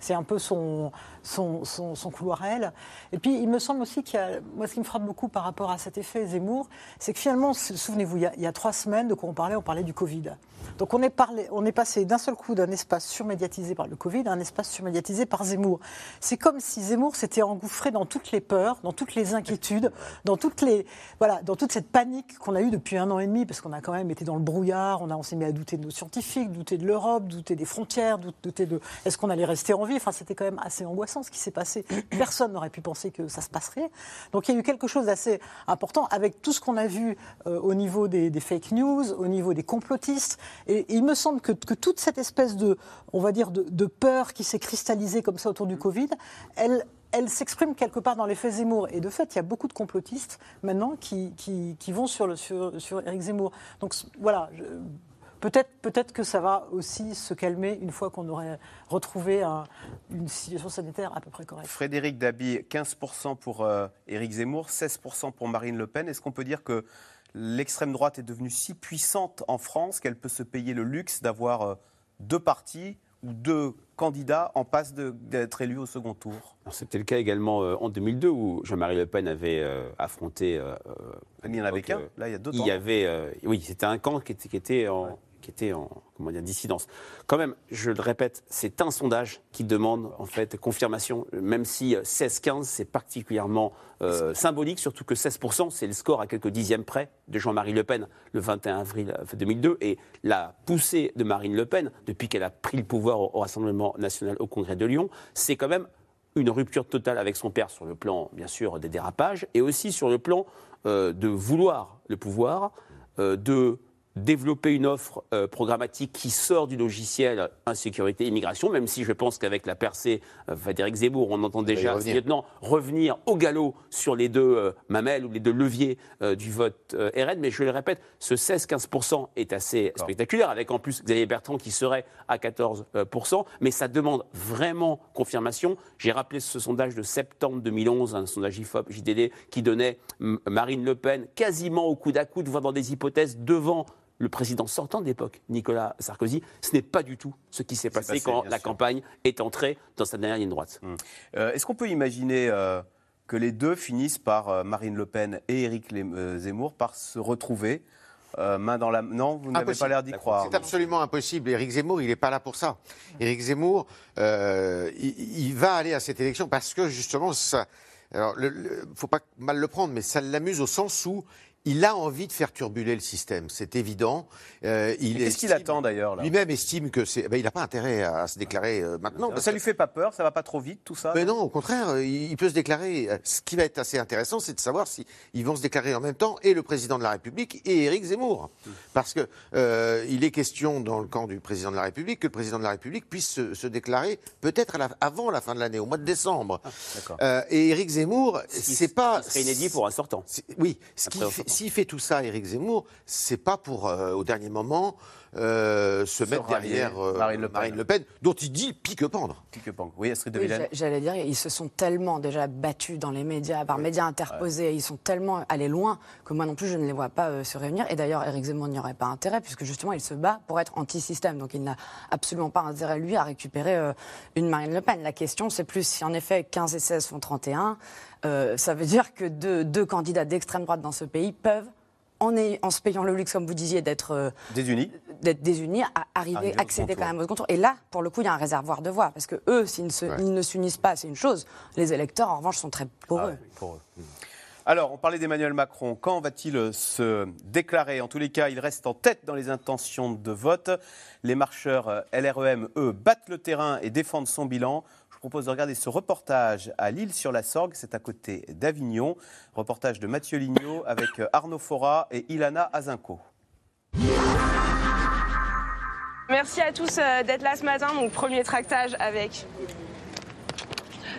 c'est un peu son, son, son, couloir elle. Et puis, il me semble aussi qu'il y a. Moi, ce qui me frappe beaucoup par rapport à cet effet Zemmour, c'est que finalement, souvenez-vous, il il y a trois semaines, de quoi on parlait On parlait du Covid. Donc, on est, parlé, on est passé d'un seul coup d'un espace surmédiatisé par le Covid à un espace surmédiatisé par Zemmour. C'est comme si Zemmour s'était engouffré dans toutes les peurs, dans toutes les inquiétudes, dans, toutes les, voilà, dans toute cette panique qu'on a eue depuis un an et demi, parce qu'on a quand même été dans le brouillard, on, on s'est mis à douter de nos scientifiques, douter de l'Europe, douter des frontières, dou- douter de est-ce qu'on allait rester en vie? Enfin, c'était quand même assez angoissant ce qui s'est passé. Personne n'aurait pu penser que ça se passerait. Donc il y a eu quelque chose d'assez important avec tout ce qu'on a vu euh, au niveau des, fake news, au niveau des complotistes. Et, il me semble que, que toute cette espèce de, on va dire, de, de peur qui s'est cristallisée comme ça autour du Covid, elle, elle s'exprime quelque part dans l'effet Zemmour. Et de fait, il y a beaucoup de complotistes maintenant qui, qui, qui vont sur, le, sur, sur Éric Zemmour. Donc voilà. Peut-être peut que ça va aussi se calmer une fois qu'on aurait retrouvé un- une situation sanitaire à peu près correcte. Frédéric Dabi, 15% pour euh, Éric Zemmour, 16% pour Marine Le Pen. Est-ce qu'on peut dire que l'extrême droite est devenue si puissante en France qu'elle peut se payer le luxe d'avoir euh, deux partis ou deux candidats en passe d'être élus au second tour C'était le cas également euh, en 2002 où Jean-Marie Le Pen avait euh, affronté. euh, Il n'y en avait qu'un, là il y a deux Il temps. y avait, euh, oui, c'était un camp qui était, qui était en, qui était en dissidence. Quand même, je le répète, c'est un sondage qui demande en fait confirmation, même si euh, 16-15 c'est particulièrement euh, symbolique, surtout que 16% c'est le score à quelques dixièmes près de Jean-Marie Le Pen le 21 avril euh, 2002 et la poussée de Marine Le Pen depuis qu'elle a pris le pouvoir au, Rassemblement national au Congrès de Lyon, c'est quand même une rupture totale avec son père sur le plan, bien sûr, des dérapages, et aussi sur le plan euh, de vouloir le pouvoir, euh, de développer une offre euh, programmatique qui sort du logiciel insécurité immigration, même si je pense qu'avec la percée euh, Frédéric Zemmour, on entend déjà revenir. ce lieutenant revenir au galop sur les deux euh, mamelles ou les deux leviers du vote RN. Mais je le répète, ce 16-15% est assez spectaculaire, avec en plus Xavier Bertrand qui serait à 14%, mais ça demande vraiment confirmation. J'ai rappelé ce sondage de septembre 2011, un sondage IFOP JDD, qui donnait Marine Le Pen quasiment au coude à coude, voire dans des hypothèses devant le président sortant de l'époque, Nicolas Sarkozy. Ce n'est pas du tout ce qui s'est passé, passé, quand la sûr. campagne est entrée dans sa dernière ligne droite. Euh, Est-ce qu'on peut imaginer euh, que les deux finissent par, euh, Marine Le Pen et Éric Zemmour, par se retrouver euh, main dans la... Non, vous n'avez Impossible. pas l'air d'y croire. C'est absolument impossible. Éric Zemmour, il n'est pas là pour ça. Éric Zemmour, euh, il, il va aller à cette élection parce que justement, ça. Alors, le, le- faut pas mal le prendre, mais ça l'amuse au sens où il a envie de faire turbuler le système. C'est évident. Euh, il Qu'est-ce qu'il attend d'ailleurs Lui-même estime que c'est. ben, il n'a pas intérêt à, se déclarer euh, maintenant. Ça que- lui fait pas peur Ça va pas trop vite tout ça mais non, au contraire, euh, il il peut se déclarer. Ce qui va être assez intéressant, c'est de savoir si ils vont se déclarer en même temps et le président de la République et Éric Zemmour, parce que euh, il est question dans le camp du président de la République que le président de la République puisse se, se déclarer peut-être avant la fin de l'année, au mois de décembre. d'accord. Euh, et Éric Zemmour, c'est pas. ce serait inédit pour un sortant. Oui, ce qui fait-. S'il fait tout ça, Éric Zemmour, c'est pas pour euh, au dernier moment euh, se, mettre derrière euh, Marine Le Pen. Marine Le Pen, dont il dit pique-pendre. Pique-pendre. Oui, Astrid de Oui, J'allais dire, ils se sont tellement déjà battus dans les médias, par médias interposés, ils sont tellement allés loin que moi non plus je ne les vois pas euh, se réunir. Et d'ailleurs, Éric Zemmour n'y aurait pas intérêt, puisque justement il se bat pour être anti-système. Donc il n'a absolument pas intérêt, lui, à récupérer euh, une Marine Le Pen. La question, c'est plus si en effet 15 et 16 font 31, euh, ça veut dire que deux, deux candidats d'extrême droite dans ce pays peuvent. En, se payant le luxe, comme vous disiez, d'être euh, Désunis d'être désunis, à arriver, accéder quand même au. Et là, pour le coup, il y a un réservoir de voix. Parce que eux, s'ils ne, se- ils ne s'unissent pas, c'est une chose. Les électeurs, en revanche, sont très poreux. pour eux. Alors, on parlait d'Emmanuel Macron. Quand va-t-il euh, se déclarer? En tous les cas, il reste en tête dans les intentions de vote. Les marcheurs LREM, eux, battent le terrain et défendent son bilan. Je vous propose de regarder ce reportage à Lille-sur-la-Sorgue. C'est à côté d'Avignon. Reportage de Mathieu Lignot avec euh, Arnaud Fora et Ilana Azinco. Merci à tous euh, d'être là ce matin. Donc premier tractage avec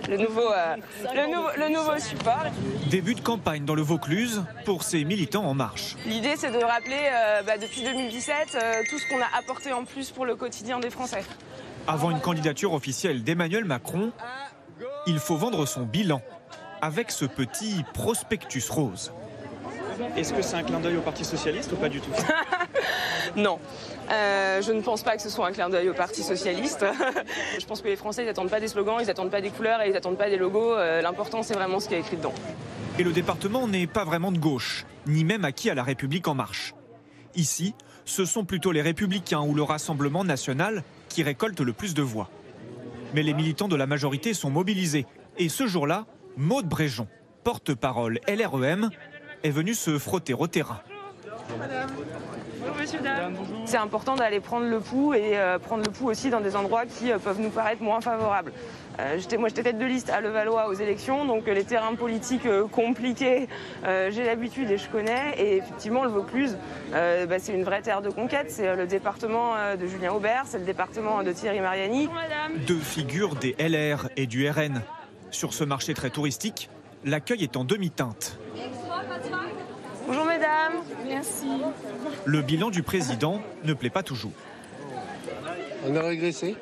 le nouveau, euh, le, nouveau, le nouveau support. Début de campagne dans le Vaucluse pour ces militants en marche. L'idée, c'est de rappeler euh, bah, depuis 2017 euh, tout ce qu'on a apporté en plus pour le quotidien des Français. Avant une candidature officielle d'Emmanuel Macron, il faut vendre son bilan avec ce petit prospectus rose. Est-ce que c'est un clin d'œil au Parti Socialiste ou pas du tout? <laughs> Non, euh, je ne pense pas que ce soit un clin d'œil au Parti Socialiste. <laughs> je pense que les Français, ils n'attendent pas des slogans, ils n'attendent pas des couleurs et ils n'attendent pas des logos. Euh, L'important, c'est vraiment ce qui est écrit dedans. Et le département n'est pas vraiment de gauche, ni même acquis à la République en marche. Ici, ce sont plutôt les Républicains ou le Rassemblement national qui récoltent le plus de voix. Mais les militants de la majorité sont mobilisés. Et ce jour-là, Maude Bréjon, porte-parole LREM, est venue se frotter au terrain. C'est important d'aller prendre le pouls et euh, prendre le pouls aussi dans des endroits qui euh, peuvent nous paraître moins favorables. Euh, moi, j'étais tête de liste à Levallois aux élections, donc les terrains politiques euh, compliqués, euh, j'ai l'habitude et je connais. Et effectivement, le Vaucluse, euh, bah, c'est une vraie terre de conquête. C'est le département euh, de Julien Aubert, c'est le département de Thierry Mariani. Deux figures des LR et du RN. Sur ce marché très touristique, l'accueil est en demi-teinte. Bonjour mesdames. Merci. Le bilan du président ne plaît pas toujours. On a régressé.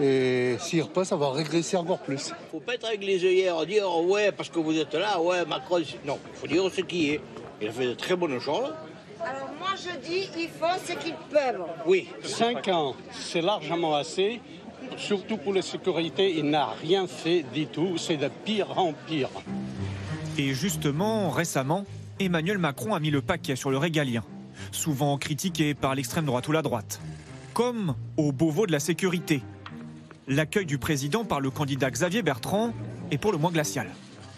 Et s'il repasse, ça va régresser encore plus. faut pas être avec les œillères, dire ouais, parce que vous êtes là, ouais, Macron. Non, il faut dire ce qui est. Il a fait de très bonnes choses. Alors moi je dis, ils font ce qu'ils peuvent. Oui, 5 ans, c'est largement assez. Surtout pour la sécurité, il n'a rien fait du tout. C'est de pire en pire. Et justement, récemment, Emmanuel Macron a mis le paquet sur le régalien, souvent critiqué par l'extrême droite ou la droite. Comme au Beauvau de la sécurité. L'accueil du président par le candidat Xavier Bertrand est pour le moins glacial.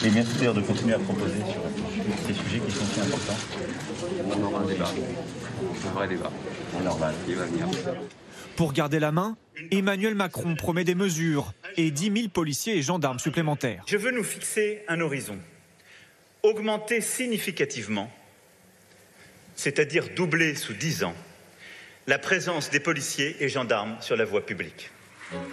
Et merci d'ailleurs de continuer à proposer sur ces sujets qui sont si importants. On aura un débat. Un vrai débat. Normal. Il va venir. Pour garder la main, Emmanuel Macron promet des mesures et 10 000 policiers et gendarmes supplémentaires. Je veux nous fixer un horizon. Augmenter significativement, c'est-à-dire doubler sous 10 ans, la présence des policiers et gendarmes sur la voie publique.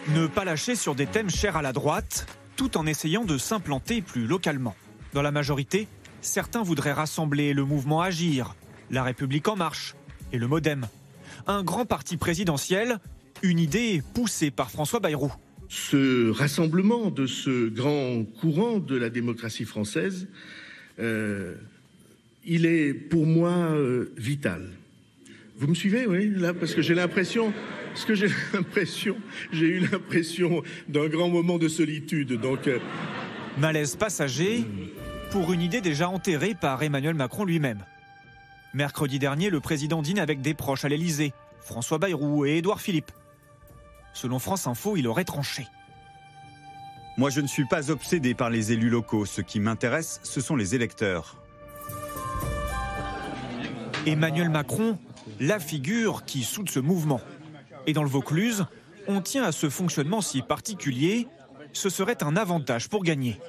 Ne pas lâcher sur des thèmes chers à la droite, tout en essayant de s'implanter plus localement. Dans la majorité, certains voudraient rassembler le mouvement Agir, la République en marche et le Modem. Un grand parti présidentiel, une idée poussée par François Bayrou. Ce rassemblement de ce grand courant de la démocratie française, euh, il est pour moi euh, vital. Vous me suivez, oui, là, parce que j'ai l'impression, parce que j'ai <laughs> l'impression, j'ai eu l'impression d'un grand moment de solitude. Donc, euh, Malaise passager pour une idée déjà enterrée par Emmanuel Macron lui-même. Mercredi dernier, le président dîne avec des proches à l'Élysée, François Bayrou et Édouard Philippe. Selon France Info, il aurait tranché. Moi, je ne suis pas obsédé par les élus locaux. Ce qui m'intéresse, ce sont les électeurs. Emmanuel Macron, la figure qui soude ce mouvement. Et dans le Vaucluse, on tient à ce fonctionnement si particulier. Ce serait un avantage pour gagner.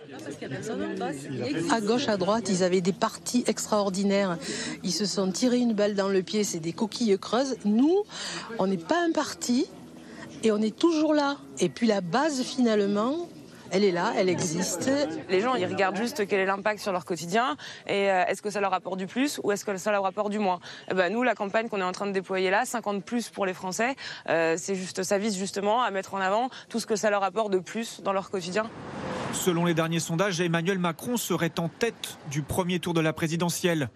À gauche, à droite, ils avaient des partis extraordinaires. Ils se sont tirés une balle dans le pied, c'est des coquilles creuses. Nous, on n'est pas un parti et on est toujours là. Et puis la base, finalement, elle est là, elle existe. Les gens, ils regardent juste quel est l'impact sur leur quotidien et euh, est-ce que ça leur apporte du plus ou est-ce que ça leur apporte du moins? Eh ben, nous, la campagne qu'on est en train de déployer là, 50 plus pour les Français, euh, c'est juste, ça vise justement à mettre en avant tout ce que ça leur apporte de plus dans leur quotidien. Selon les derniers sondages, Emmanuel Macron serait en tête du premier tour de la présidentielle,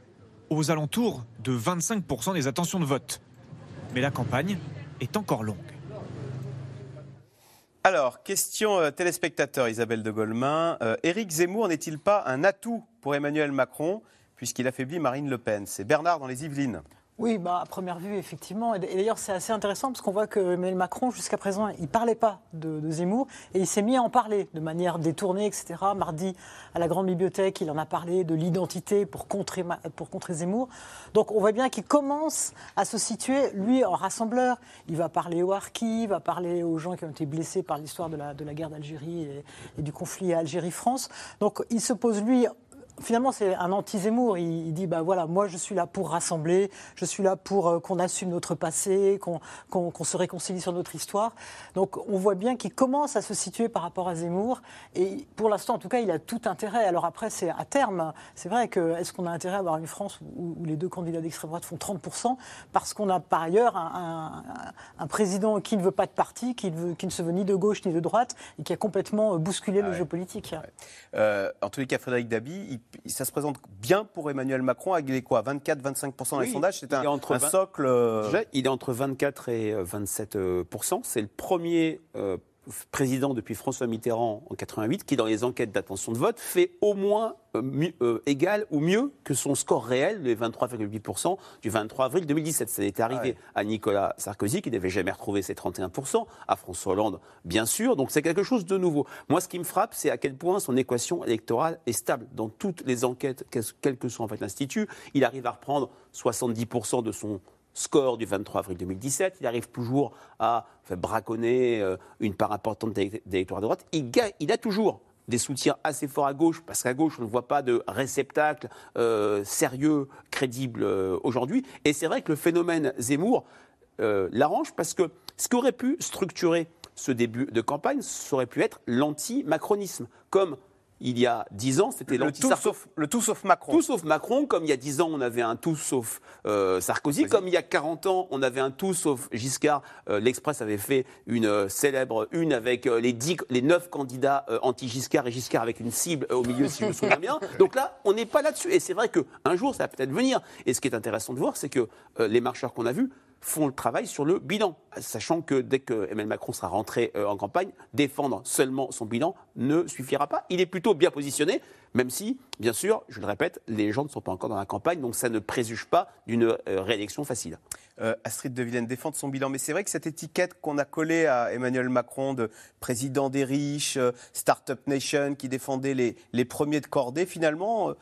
aux alentours de 25% des attentions de vote. Mais la campagne est encore longue. Alors, question euh, téléspectateur Isabelle de Golemin. Euh, Éric Zemmour n'est-il pas un atout pour Emmanuel Macron puisqu'il affaiblit Marine Le Pen? C'est Bernard dans les Yvelines. Oui, bah, à première vue, effectivement. Et d'ailleurs, c'est assez intéressant parce qu'on voit que Emmanuel Macron, jusqu'à présent, il ne parlait pas de, Zemmour et il s'est mis à en parler de manière détournée, etc. Mardi, à la Grande Bibliothèque, il en a parlé de l'identité pour contrer, pour Zemmour. Donc on voit bien qu'il commence à se situer, lui, en rassembleur. Il va parler aux harkis, il va parler aux gens qui ont été blessés par l'histoire de la, de la guerre d'Algérie et, et du conflit Algérie-France. Donc il se pose, lui, finalement, c'est un anti-Zemmour. Il, il dit bah voilà, moi je suis là pour rassembler, je suis là pour euh, qu'on assume notre passé, qu'on se réconcilie sur notre histoire. Donc on voit bien qu'il commence à se situer par rapport à Zemmour. Et pour l'instant, en tout cas, il a tout intérêt. Alors après, c'est à terme. C'est vrai que est-ce qu'on a intérêt à avoir une France où, où les deux candidats d'extrême droite font 30% parce qu'on a par ailleurs un, un- un président qui ne veut pas de parti, qui ne, veut- qui ne se veut ni de gauche ni de droite et qui a complètement euh, bousculé le jeu politique. Euh, en tous les cas, Frédéric Dabi, il- ça se présente bien pour Emmanuel Macron, avec les quoi 24-25% dans les Oui, sondages. C'est il un, est entre un 20 socle. euh, Déjà, il est entre 24 et euh, 27 euh, pourcents. C'est le premier euh, président depuis François Mitterrand en 88 qui, dans les enquêtes d'attention de vote, fait au moins euh, euh, égal ou mieux que son score réel, les 23,8% du 23 avril 2017. Ça était arrivé à Nicolas Sarkozy qui n'avait jamais retrouvé ses 31%, à François Hollande, bien sûr. Donc c'est quelque chose de nouveau. Moi, ce qui me frappe, c'est à quel point son équation électorale est stable. Dans toutes les enquêtes, quel que soit en fait l'institut, il arrive à reprendre 70% de son score du 23 avril 2017. Il arrive toujours à braconner euh, une part importante d'élect- d'électorat de droite. Il, a toujours des soutiens assez forts à gauche, parce qu'à gauche, on ne voit pas de réceptacle euh, sérieux, crédible euh, aujourd'hui. Et c'est vrai que le phénomène Zemmour l'arrange, parce que ce qui aurait pu structurer ce début de campagne, ça aurait pu être l'anti-macronisme, comme il y a dix ans, c'était Le tout sauf- le tout sauf Macron. Tout sauf Macron, comme il y a 10 ans, on avait un tout sauf euh, Sarkozy, comme il y a 40 ans, on avait un tout sauf Giscard. Euh, L'Express avait fait une euh, célèbre une avec les, 10, les 9 candidats anti-Giscard et Giscard avec une cible au milieu, si je me souviens bien. <laughs> Donc là, on n'est pas là-dessus. Et c'est vrai qu'un jour, ça va peut-être venir. Et ce qui est intéressant de voir, c'est que les marcheurs qu'on a vus, font le travail sur le bilan, sachant que dès que Emmanuel Macron sera rentré euh, en campagne, défendre seulement son bilan ne suffira pas. Il est plutôt bien positionné, même si, bien sûr, je le répète, les gens ne sont pas encore dans la campagne, donc ça ne préjuge pas d'une euh, réélection facile. Euh, Astrid de Villene défendre son bilan. Mais c'est vrai que cette étiquette qu'on a collée à Emmanuel Macron de président des riches, Startup Nation, qui défendait les, les premiers de cordée, finalement,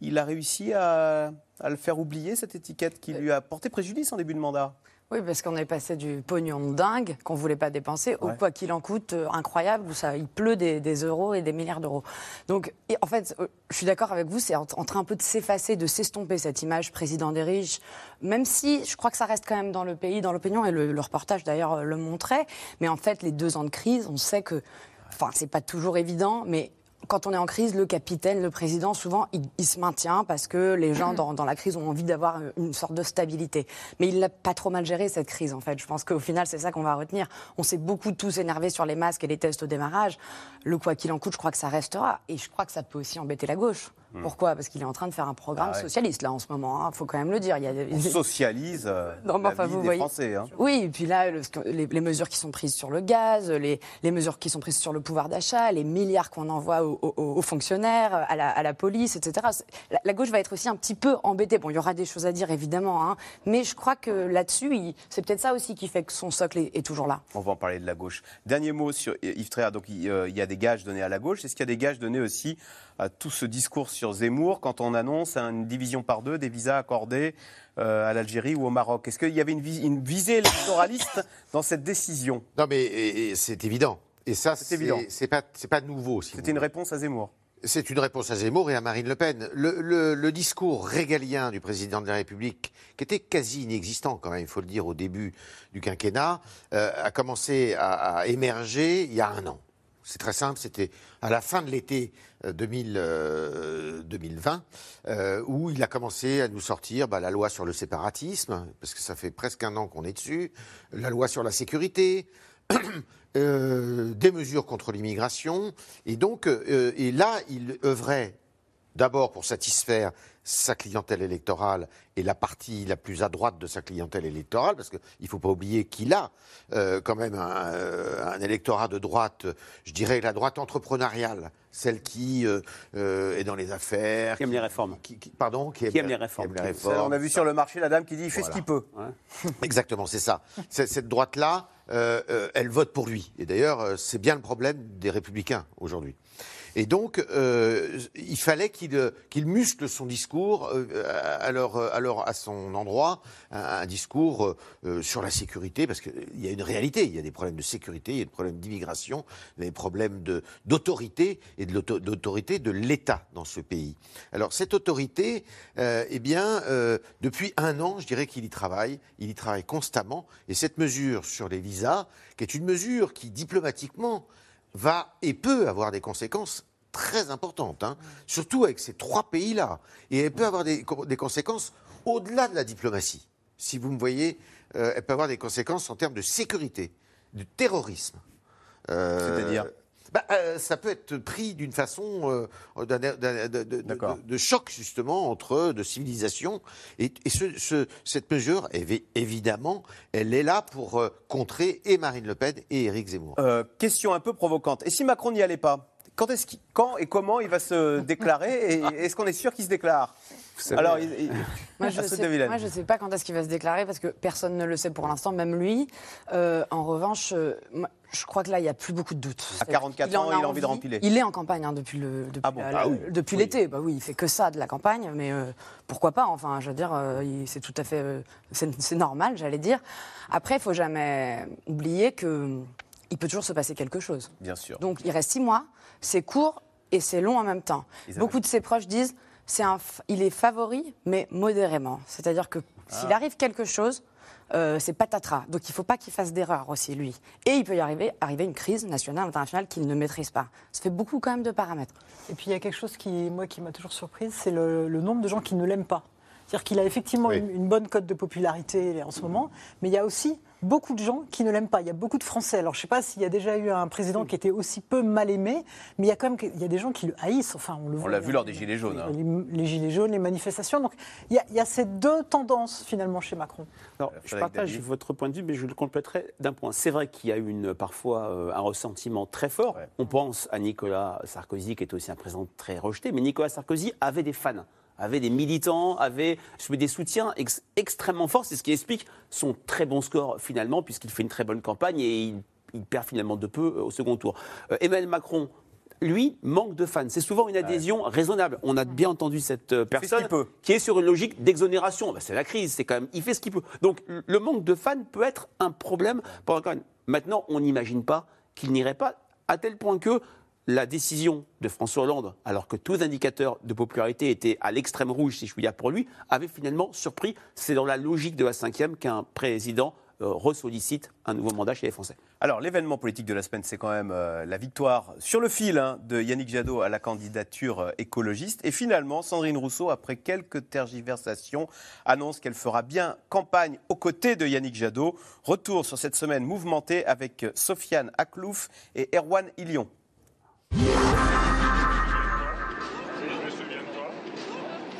il a réussi à, à le faire oublier, cette étiquette qui lui a porté préjudice en début de mandat. Oui, parce qu'on est passé du pognon de dingue qu'on ne voulait pas dépenser au quoi qu'il en coûte euh, incroyable où ça, il pleut des, des euros et des milliards d'euros. Donc, et en fait, euh, je suis d'accord avec vous, c'est en, en train un peu de s'effacer, de s'estomper cette image président des riches, même si je crois que ça reste quand même dans le pays, dans l'opinion, et le, le reportage d'ailleurs euh, le montrait. Mais en fait, les deux ans de crise, on sait que, enfin, c'est pas toujours évident, mais quand on est en crise, le capitaine, le président, souvent, il, il se maintient parce que les gens dans, dans la crise ont envie d'avoir une sorte de stabilité. Mais il l'a pas trop mal géré, cette crise, en fait. Je pense qu'au final, c'est ça qu'on va retenir. On s'est beaucoup tous énervés sur les masques et les tests au démarrage. Le quoi qu'il en coûte, je crois que ça restera. Et je crois que ça peut aussi embêter la gauche. Hmm. Pourquoi? Parce qu'il est en train de faire un programme Ah ouais. socialiste, là, en ce moment. Il faut quand même le dire. Il y a des- On socialise euh, <laughs> Non, la enfin, vie vous des voyez. Français. hein. Oui, et puis là, le- les, les mesures qui sont prises sur le gaz, les, les mesures qui sont prises sur le pouvoir d'achat, les milliards qu'on envoie aux, aux- aux fonctionnaires, à la, à la police, etc. La, la gauche va être aussi un petit peu embêtée. Bon, il y aura des choses à dire, évidemment, hein, mais je crois que là-dessus, c'est peut-être ça aussi qui fait que son socle est, est toujours là. On va en parler de la gauche. Dernier mot sur Yves Tréhard. Donc, il, euh, il y a des gages donnés à la gauche. Est-ce qu'il y a des gages donnés aussi à tout ce discours sur Zemmour quand on annonce une division par deux des visas accordés euh, à l'Algérie ou au Maroc Est-ce qu'il y avait une, vis- une visée électoraliste <laughs> dans cette décision? Non, mais c'est évident. Et ça, c'est pas, pas nouveau. si C'était une réponse à Zemmour. C'est une réponse à Zemmour et à Marine Le Pen. Le, le- le discours régalien du président de la République, qui était quasi inexistant quand même, il faut le dire, au début du quinquennat, euh, a commencé à, à émerger il y a un an. C'est très simple, c'était à la fin de l'été euh, 2000, euh, 2020, euh, où il a commencé à nous sortir bah, la loi sur le séparatisme, parce que ça fait presque un an qu'on est dessus, la loi sur la sécurité, <clears throat> euh, des mesures contre l'immigration. Et donc, euh, et là, il œuvrait d'abord pour satisfaire sa clientèle électorale et la partie la plus à droite de sa clientèle électorale, parce qu'il ne faut pas oublier qu'il a euh, quand même un, euh, un électorat de droite, je dirais la droite entrepreneuriale, celle qui euh, euh, est dans les affaires. Qui aime les réformes. pardon Qui aime, Qui aime les réformes. qui aime les Ça, réformes. on a vu sur le marché la dame qui dit il fait Voilà. ce qu'il peut. <laughs> Exactement, c'est ça. C'est- Cette droite-là, euh, euh, elle vote pour lui. Et d'ailleurs, c'est bien le problème des républicains aujourd'hui. Et donc, euh, il fallait qu'il euh, qu'il muscle son discours euh, à, son endroit, un, discours sur la sécurité, parce qu'il y a une réalité, il y a des problèmes de sécurité, il y a des problèmes d'immigration, des problèmes d'autorité et de d'autorité de l'État dans ce pays. Alors, cette autorité, eh bien, depuis un an, je dirais qu'il y travaille, il y travaille constamment, et cette mesure sur les visas, qui est une mesure qui, diplomatiquement, va et peut avoir des conséquences très importantes, hein, surtout avec ces trois pays-là. Et elle peut avoir des, co- des conséquences au-delà de la diplomatie. Si vous me voyez, euh, elle peut avoir des conséquences en termes de sécurité, de terrorisme. Euh, C'est-à-dire bah, euh, ça peut être pris d'une façon euh, de, de- de- de- de choc justement entre de civilisation et, et ce- ce- cette mesure évi- évidemment elle est là pour euh, contrer et Marine Le Pen et Éric Zemmour. Euh, question un peu provocante. Et si Macron n'y allait pas? Quand, est-ce qu'il- quand et comment il va se déclarer Et est-ce qu'on est sûr qu'il se déclare Alors, euh, il- il- Moi, je Astrid sais, pas quand est-ce qu'il va se déclarer parce que personne ne le sait pour l'instant, même lui. Euh, en revanche, euh, moi, je crois que là, il n'y a plus beaucoup de doutes. À 44 en ans, il a envie de rempiler. Il est en campagne hein, depuis le depuis, Ah bon la- Ah oui. depuis l'été. Bah oui, il fait que ça de la campagne, mais euh, pourquoi pas Enfin, je veux dire, euh, c'est tout à fait, euh, c'est c'est normal, j'allais dire. Après, il faut jamais oublier que il peut toujours se passer quelque chose. Bien sûr. Donc il reste six mois, c'est court et c'est long en même temps. Isabelle. Beaucoup de ses proches disent c'est un, il est favori, mais modérément. C'est-à-dire que s'il Ah. arrive quelque chose, euh, c'est patatras. Donc il ne faut pas qu'il fasse d'erreur aussi, lui. Et il peut y arriver, arriver une crise nationale, internationale qu'il ne maîtrise pas. Ça fait beaucoup quand même de paramètres. Et puis il y a quelque chose qui, moi, qui m'a toujours surprise, c'est le, le nombre de gens qui ne l'aiment pas. C'est-à-dire qu'il a effectivement une, une bonne cote de popularité en ce moment, mais il y a aussi beaucoup de gens qui ne l'aiment pas. Il y a beaucoup de Français. Alors je ne sais pas s'il y a déjà eu un président qui était aussi peu mal aimé, mais il y a quand même il y a des gens qui le haïssent. Enfin, on le On voit. l'a vu lors des Gilets jaunes. hein. Les, les gilets jaunes, les manifestations. Donc il y, a, il y a ces deux tendances finalement chez Macron. Alors, je partage David. votre point de vue, mais je le compléterai d'un point. C'est vrai qu'il y a eu une, parfois euh, un ressentiment très fort. On pense à Nicolas Sarkozy, qui est aussi un président très rejeté, mais Nicolas Sarkozy avait des fans, avait des militants, avait des soutiens ex- extrêmement forts. C'est ce qui explique son très bon score finalement, puisqu'il fait une très bonne campagne et il, il perd finalement de peu euh, au second tour. Euh, Emmanuel Macron. Lui manque de fans. C'est souvent une adhésion raisonnable. On a bien entendu cette euh, ce personne qui est sur une logique d'exonération. Ben, c'est la crise, c'est quand même, il fait ce qu'il peut. Donc le manque de fans peut être un problème pour la. Maintenant, on n'imagine pas qu'il n'irait pas à tel point que la décision de François Hollande, alors que tous les indicateurs de popularité étaient à l'extrême rouge, si je puis dire pour lui, avait finalement surpris. C'est dans la logique de la cinquième qu'un président euh, ressollicite un nouveau mandat chez les Français. Alors, l'événement politique de la semaine, c'est quand même euh, la victoire sur le fil hein, de Yannick Jadot à la candidature euh, écologiste. Et finalement, Sandrine Rousseau, après quelques tergiversations, annonce qu'elle fera bien campagne aux côtés de Yannick Jadot. Retour sur cette semaine mouvementée avec euh, Sofiane Aklouf et Erwan Ilion.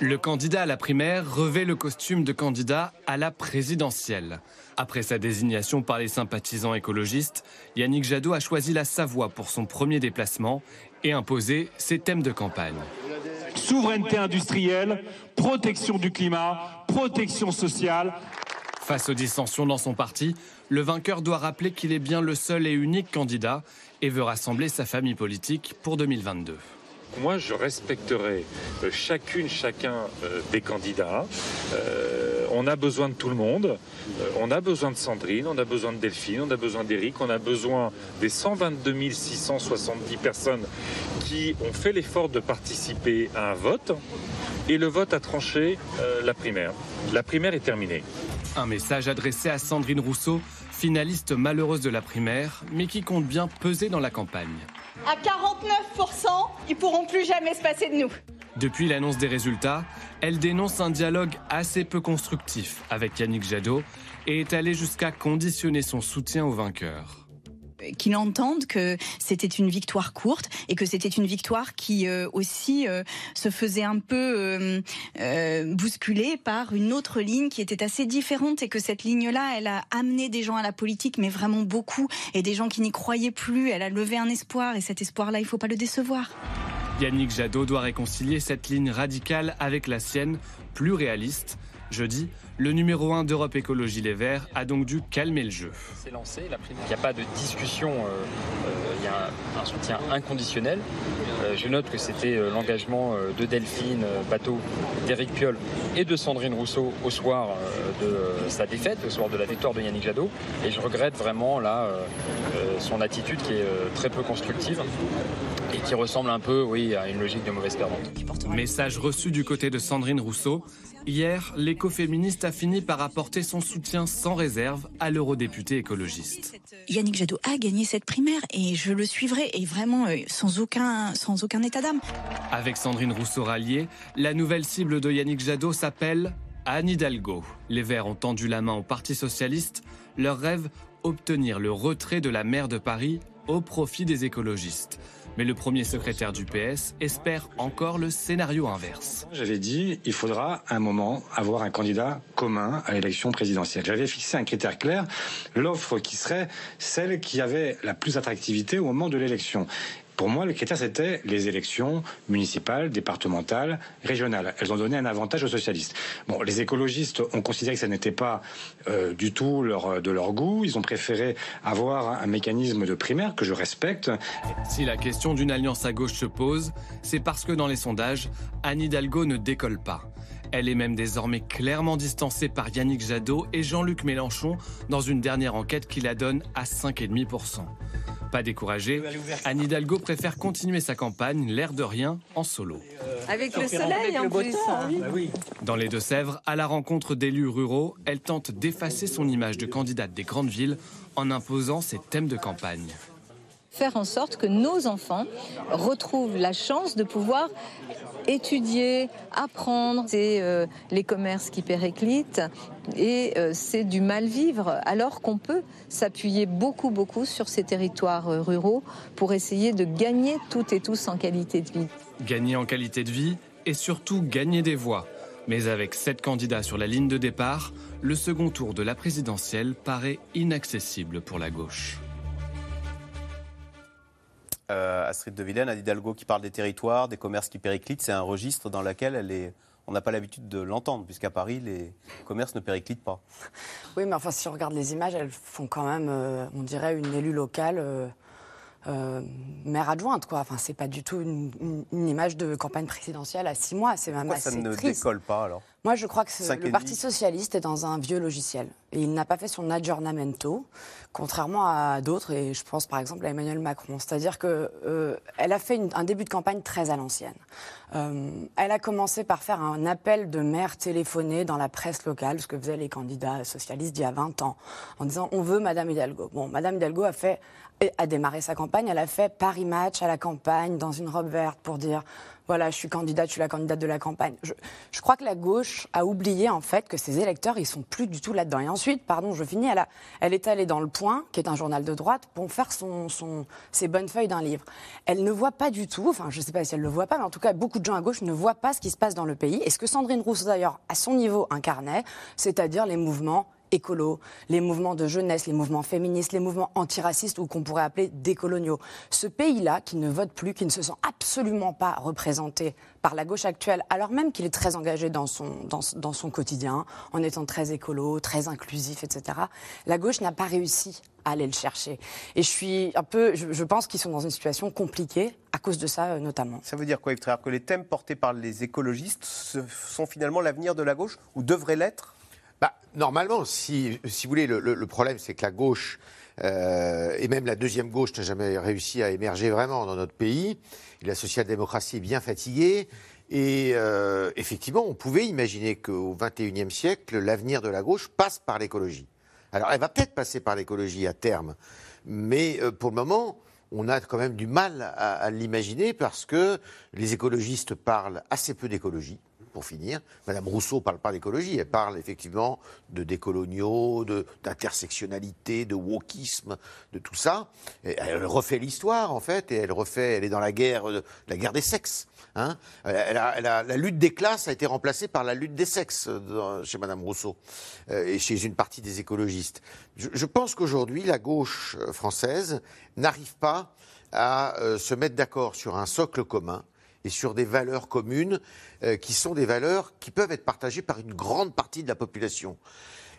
Le candidat à la primaire revêt le costume de candidat à la présidentielle. Après sa désignation par les sympathisants écologistes, Yannick Jadot a choisi la Savoie pour son premier déplacement et imposé ses thèmes de campagne. Souveraineté industrielle, protection du climat, protection sociale. Face aux dissensions dans son parti, le vainqueur doit rappeler qu'il est bien le seul et unique candidat et veut rassembler sa famille politique pour 2022. Moi, je respecterai euh, chacune, chacun euh, des candidats. Euh, on a besoin de tout le monde. On a besoin de Sandrine, on a besoin de Delphine, on a besoin d'Éric, on a besoin des 122 670 personnes qui ont fait l'effort de participer à un vote. Et le vote a tranché la primaire. La primaire est terminée. Un message adressé à Sandrine Rousseau, finaliste malheureuse de la primaire, mais qui compte bien peser dans la campagne. À 49%, ils pourront plus jamais se passer de nous. Depuis l'annonce des résultats, elle dénonce un dialogue assez peu constructif avec Yannick Jadot et est allée jusqu'à conditionner son soutien au vainqueur. Qu'il entende que c'était une victoire courte et que c'était une victoire qui euh, aussi euh, se faisait un peu euh, euh, bousculer par une autre ligne qui était assez différente et que cette ligne-là, elle a amené des gens à la politique, mais vraiment beaucoup, et des gens qui n'y croyaient plus. Elle a levé un espoir et cet espoir-là, il faut pas le décevoir. Yannick Jadot doit réconcilier cette ligne radicale avec la sienne, plus réaliste, Jeudi, le numéro 1 d'Europe Écologie Les Verts a donc dû calmer le jeu. C'est lancé, la. Il n'y a pas de discussion, euh, euh, il y a un, un soutien inconditionnel. Euh, je note que c'était euh, l'engagement euh, de Delphine euh, Bateau, d'Éric Piolle et de Sandrine Rousseau au soir euh, de euh, sa défaite, au soir de la victoire de Yannick Jadot. Et je regrette vraiment là euh, euh, son attitude qui est euh, très peu constructive et qui ressemble un peu, oui, à une logique de mauvaise perdante. Message reçu du côté de Sandrine Rousseau. Hier, l'écoféministe a fini par apporter son soutien sans réserve à l'eurodéputé écologiste. Yannick Jadot a gagné cette primaire et je le suivrai et vraiment euh, sans aucun, sans aucun état d'âme. Avec Sandrine Rousseau ralliée, la nouvelle cible de Yannick Jadot s'appelle Anne Hidalgo. Les Verts ont tendu la main au Parti socialiste. Leur rêve, obtenir le retrait de la maire de Paris au profit des écologistes. Mais le premier secrétaire du PS espère encore le scénario inverse. J'avais dit, il faudra à un moment avoir un candidat commun à l'élection présidentielle. J'avais fixé un critère clair, l'offre qui serait celle qui avait la plus attractivité au moment de l'élection. Pour moi, le critère, c'était les élections municipales, départementales, régionales. Elles ont donné un avantage aux socialistes. Bon, les écologistes ont considéré que ça n'était pas euh, du tout leur, de leur goût. Ils ont préféré avoir un mécanisme de primaire que je respecte. Si la question d'une alliance à gauche se pose, c'est parce que dans les sondages, Anne Hidalgo ne décolle pas. Elle est même désormais clairement distancée par Yannick Jadot et Jean-Luc Mélenchon dans une dernière enquête qui la donne à 5,5%. Pas découragée, Anne Hidalgo préfère continuer sa campagne, l'air de rien, en solo. Avec le soleil en plus. hein. Dans les Deux-Sèvres, à la rencontre d'élus ruraux, elle tente d'effacer son image de candidate des grandes villes en imposant ses thèmes de campagne. Faire en sorte que nos enfants retrouvent la chance de pouvoir étudier, apprendre. C'est euh, les commerces qui périclitent et euh, c'est du mal-vivre, alors qu'on peut s'appuyer beaucoup, beaucoup sur ces territoires euh, ruraux pour essayer de gagner toutes et tous en qualité de vie. Gagner en qualité de vie et surtout gagner des voix. Mais avec sept candidats sur la ligne de départ, le second tour de la présidentielle paraît inaccessible pour la gauche. Euh, Astrid de Villene, Anne Hidalgo qui parle des territoires, des commerces qui périclitent, c'est un registre dans lequel elle est, on n'a pas l'habitude de l'entendre, puisqu'à Paris, les commerces ne périclitent pas. Oui, mais enfin, si on regarde les images, elles font quand même, euh, on dirait, une élue locale. euh, euh, maire adjointe, quoi. Enfin, c'est pas du tout une, une- une image de campagne présidentielle à six mois. C'est même Pourquoi ça ne triste. décolle pas alors? Moi, je crois que le Parti socialiste est dans un vieux logiciel. Et il n'a pas fait son aggiornamento, contrairement à d'autres, et je pense par exemple à Emmanuel Macron. C'est-à-dire qu'elle a fait une- un début de campagne très à l'ancienne. Euh, elle a commencé par faire un appel de maire téléphoné dans la presse locale, ce que faisaient les candidats socialistes d'il y a 20 ans, en disant on veut Madame Hidalgo. Bon, Madame Hidalgo a fait a démarré sa campagne. Elle a fait Paris Match à la campagne dans une robe verte pour dire voilà, je suis candidate, je suis la candidate de la campagne. Je, crois que la gauche a oublié en fait que ses électeurs, ils sont plus du tout là-dedans. Et ensuite, pardon, je finis, elle, a- elle est allée dans Le Point, qui est un journal de droite, pour faire son, son- ses bonnes feuilles d'un livre. Elle ne voit pas du tout, enfin je ne sais pas si elle ne le voit pas, mais en tout cas beaucoup de gens à gauche ne voient pas ce qui se passe dans le pays. Et ce que Sandrine Rousseau d'ailleurs, à son niveau, incarnait, c'est-à-dire les mouvements écolos, les mouvements de jeunesse, les mouvements féministes, les mouvements antiracistes ou qu'on pourrait appeler décoloniaux. Ce pays-là, qui ne vote plus, qui ne se sent absolument pas représenté par la gauche actuelle, alors même qu'il est très engagé dans son, quotidien, en étant très écolo, très inclusif, etc., la gauche n'a pas réussi à aller le chercher. Et je suis un peu, je, pense qu'ils sont dans une situation compliquée à cause de ça euh, notamment. Ça veut dire quoi, Yves Tréhard Que les thèmes portés par les écologistes sont finalement l'avenir de la gauche, ou devraient l'être? Bah, normalement, si, si vous voulez, le, problème, c'est que la gauche, euh, et même la deuxième gauche, n'a jamais réussi à émerger vraiment dans notre pays. La social-démocratie est bien fatiguée. Et euh, effectivement, on pouvait imaginer qu'au XXIe siècle, l'avenir de la gauche passe par l'écologie. Alors, elle va peut-être passer par l'écologie à terme, mais euh, pour le moment, on a quand même du mal à l'imaginer parce que les écologistes parlent assez peu d'écologie. Pour finir, Madame Rousseau ne parle pas d'écologie, elle parle effectivement de décoloniaux, de- d'intersectionnalité, de, wokisme, de tout ça. Elle refait l'histoire en fait, et elle refait, elle est dans la guerre, euh, la guerre des sexes. hein. Elle a- la lutte des classes a été remplacée par la lutte des sexes euh, chez Madame Rousseau euh, et chez une partie des écologistes. Je, pense qu'aujourd'hui, la gauche française n'arrive pas à se mettre d'accord sur un socle commun et sur des valeurs communes euh, qui sont des valeurs qui peuvent être partagées par une grande partie de la population.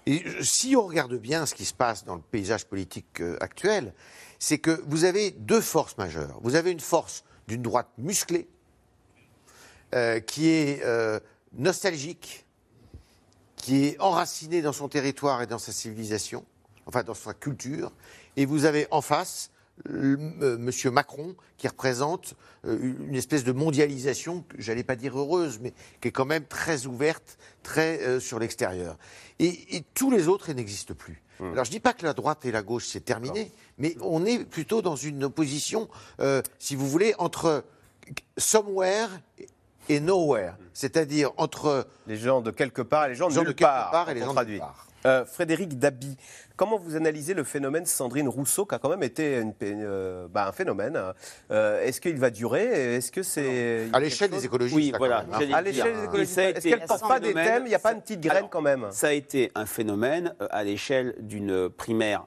Et euh, si on regarde bien ce qui se passe dans le paysage politique euh, actuel, c'est que vous avez deux forces majeures. Vous avez une force d'une droite musclée, qui est nostalgique, qui est enracinée dans son territoire et dans sa civilisation, enfin dans sa culture, et vous avez en face M. Macron qui représente euh, une espèce de mondialisation, j'allais pas dire heureuse, mais qui est quand même très ouverte, très euh, sur l'extérieur. Et, et tous les autres n'existent plus. Alors je dis pas que la droite et la gauche c'est terminé, mais on est plutôt dans une opposition, euh, si vous voulez, entre somewhere et nowhere, c'est-à-dire entre les gens de quelque part et les gens de gens de nulle part, part et les gens de nulle part. Euh, Frédéric Dabi, comment vous analysez le phénomène Sandrine Rousseau, qui a quand même été une- euh, bah, un phénomène hein. Euh, Est-ce qu'il va durer Est-ce que c'est À l'échelle des écologistes, Oui, là, voilà. quand même, hein. À le l'échelle des écologistes, est-ce qu'elle porte pas des phénomène- thèmes Il n'y a pas une petite graine Alors, quand même? Ça a été un phénomène à l'échelle d'une primaire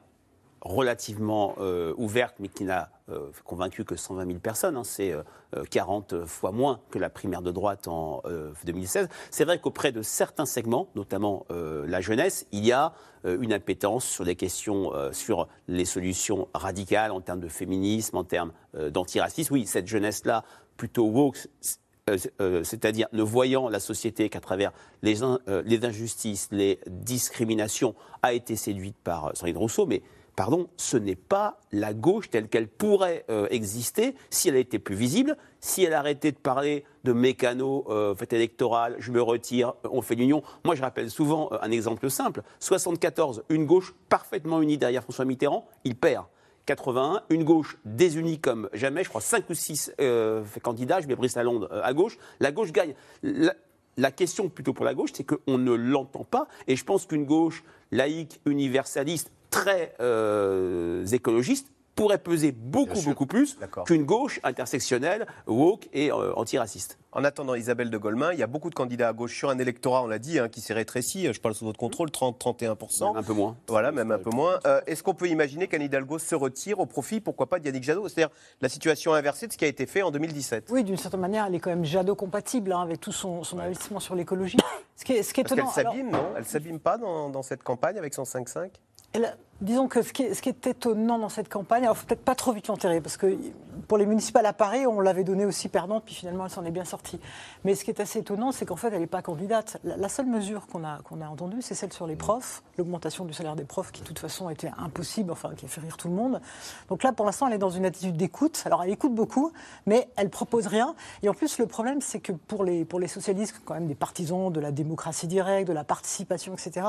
relativement euh, ouverte, mais qui n'a euh, convaincu que 120 000 personnes. hein. c'est euh, euh, 40 fois moins que la primaire de droite en euh, 2016. C'est vrai qu'auprès de certains segments, notamment euh, la jeunesse, il y a euh, une appétence sur des questions, euh, sur les solutions radicales en termes de féminisme, en termes euh, d'antiracisme. Oui, cette jeunesse-là, plutôt woke, euh, euh, c'est-à-dire ne voyant la société qu'à travers les, euh, les injustices, les discriminations, a été séduite par euh, Sandrine Rousseau, mais pardon, ce n'est pas la gauche telle qu'elle pourrait euh, exister si elle était plus visible, si elle arrêtait de parler de mécano, euh, électoral, je me retire, euh, on fait l'union. Moi, je rappelle souvent euh, un exemple simple. 74, une gauche parfaitement unie derrière François Mitterrand, il perd. 81, une gauche désunie comme jamais, je crois 5 ou 6 candidats, je mets Brice Lalonde à gauche, la gauche gagne. La, la question plutôt pour la gauche, c'est qu'on ne l'entend pas, et je pense qu'une gauche laïque, universaliste, très euh, écologiste, pourrait peser beaucoup, beaucoup plus qu'une gauche intersectionnelle, woke et euh, antiraciste. En attendant Isabelle de Golemin, il y a beaucoup de candidats à gauche sur un électorat, on l'a dit, hein, qui s'est rétréci. Je parle sous votre contrôle, 30-31%. Un peu moins. Voilà, même un peu moins. Euh, Est-ce qu'on peut imaginer qu'Anne Hidalgo se retire au profit, pourquoi pas, d'Yannick Jadot? C'est-à-dire la situation inversée de ce qui a été fait en 2017 Oui, d'une certaine manière, elle est quand même Jadot-compatible hein, avec tout son, son investissement sur l'écologie. Ce qui est, ce qui est Parce étonnant. alors- s'abîme, non? Elle s'abîme pas dans, dans cette campagne avec son 5-5 Elle- disons que ce qui, est, ce qui est étonnant dans cette campagne, alors faut peut-être pas trop vite l'enterrer, parce que pour les municipales à Paris, on l'avait donnée aussi perdante, puis finalement elle s'en est bien sortie. Mais ce qui est assez étonnant, c'est qu'en fait elle n'est pas candidate. La, la seule mesure qu'on a, qu'on a entendue, c'est celle sur les profs, l'augmentation du salaire des profs, qui de toute façon était impossible, enfin qui a fait rire tout le monde. Donc là, pour l'instant, elle est dans une attitude d'écoute. Alors elle écoute beaucoup, mais elle propose rien. Et en plus, le problème, c'est que pour les, pour les socialistes, quand même des partisans de la démocratie directe, de la participation, etc.,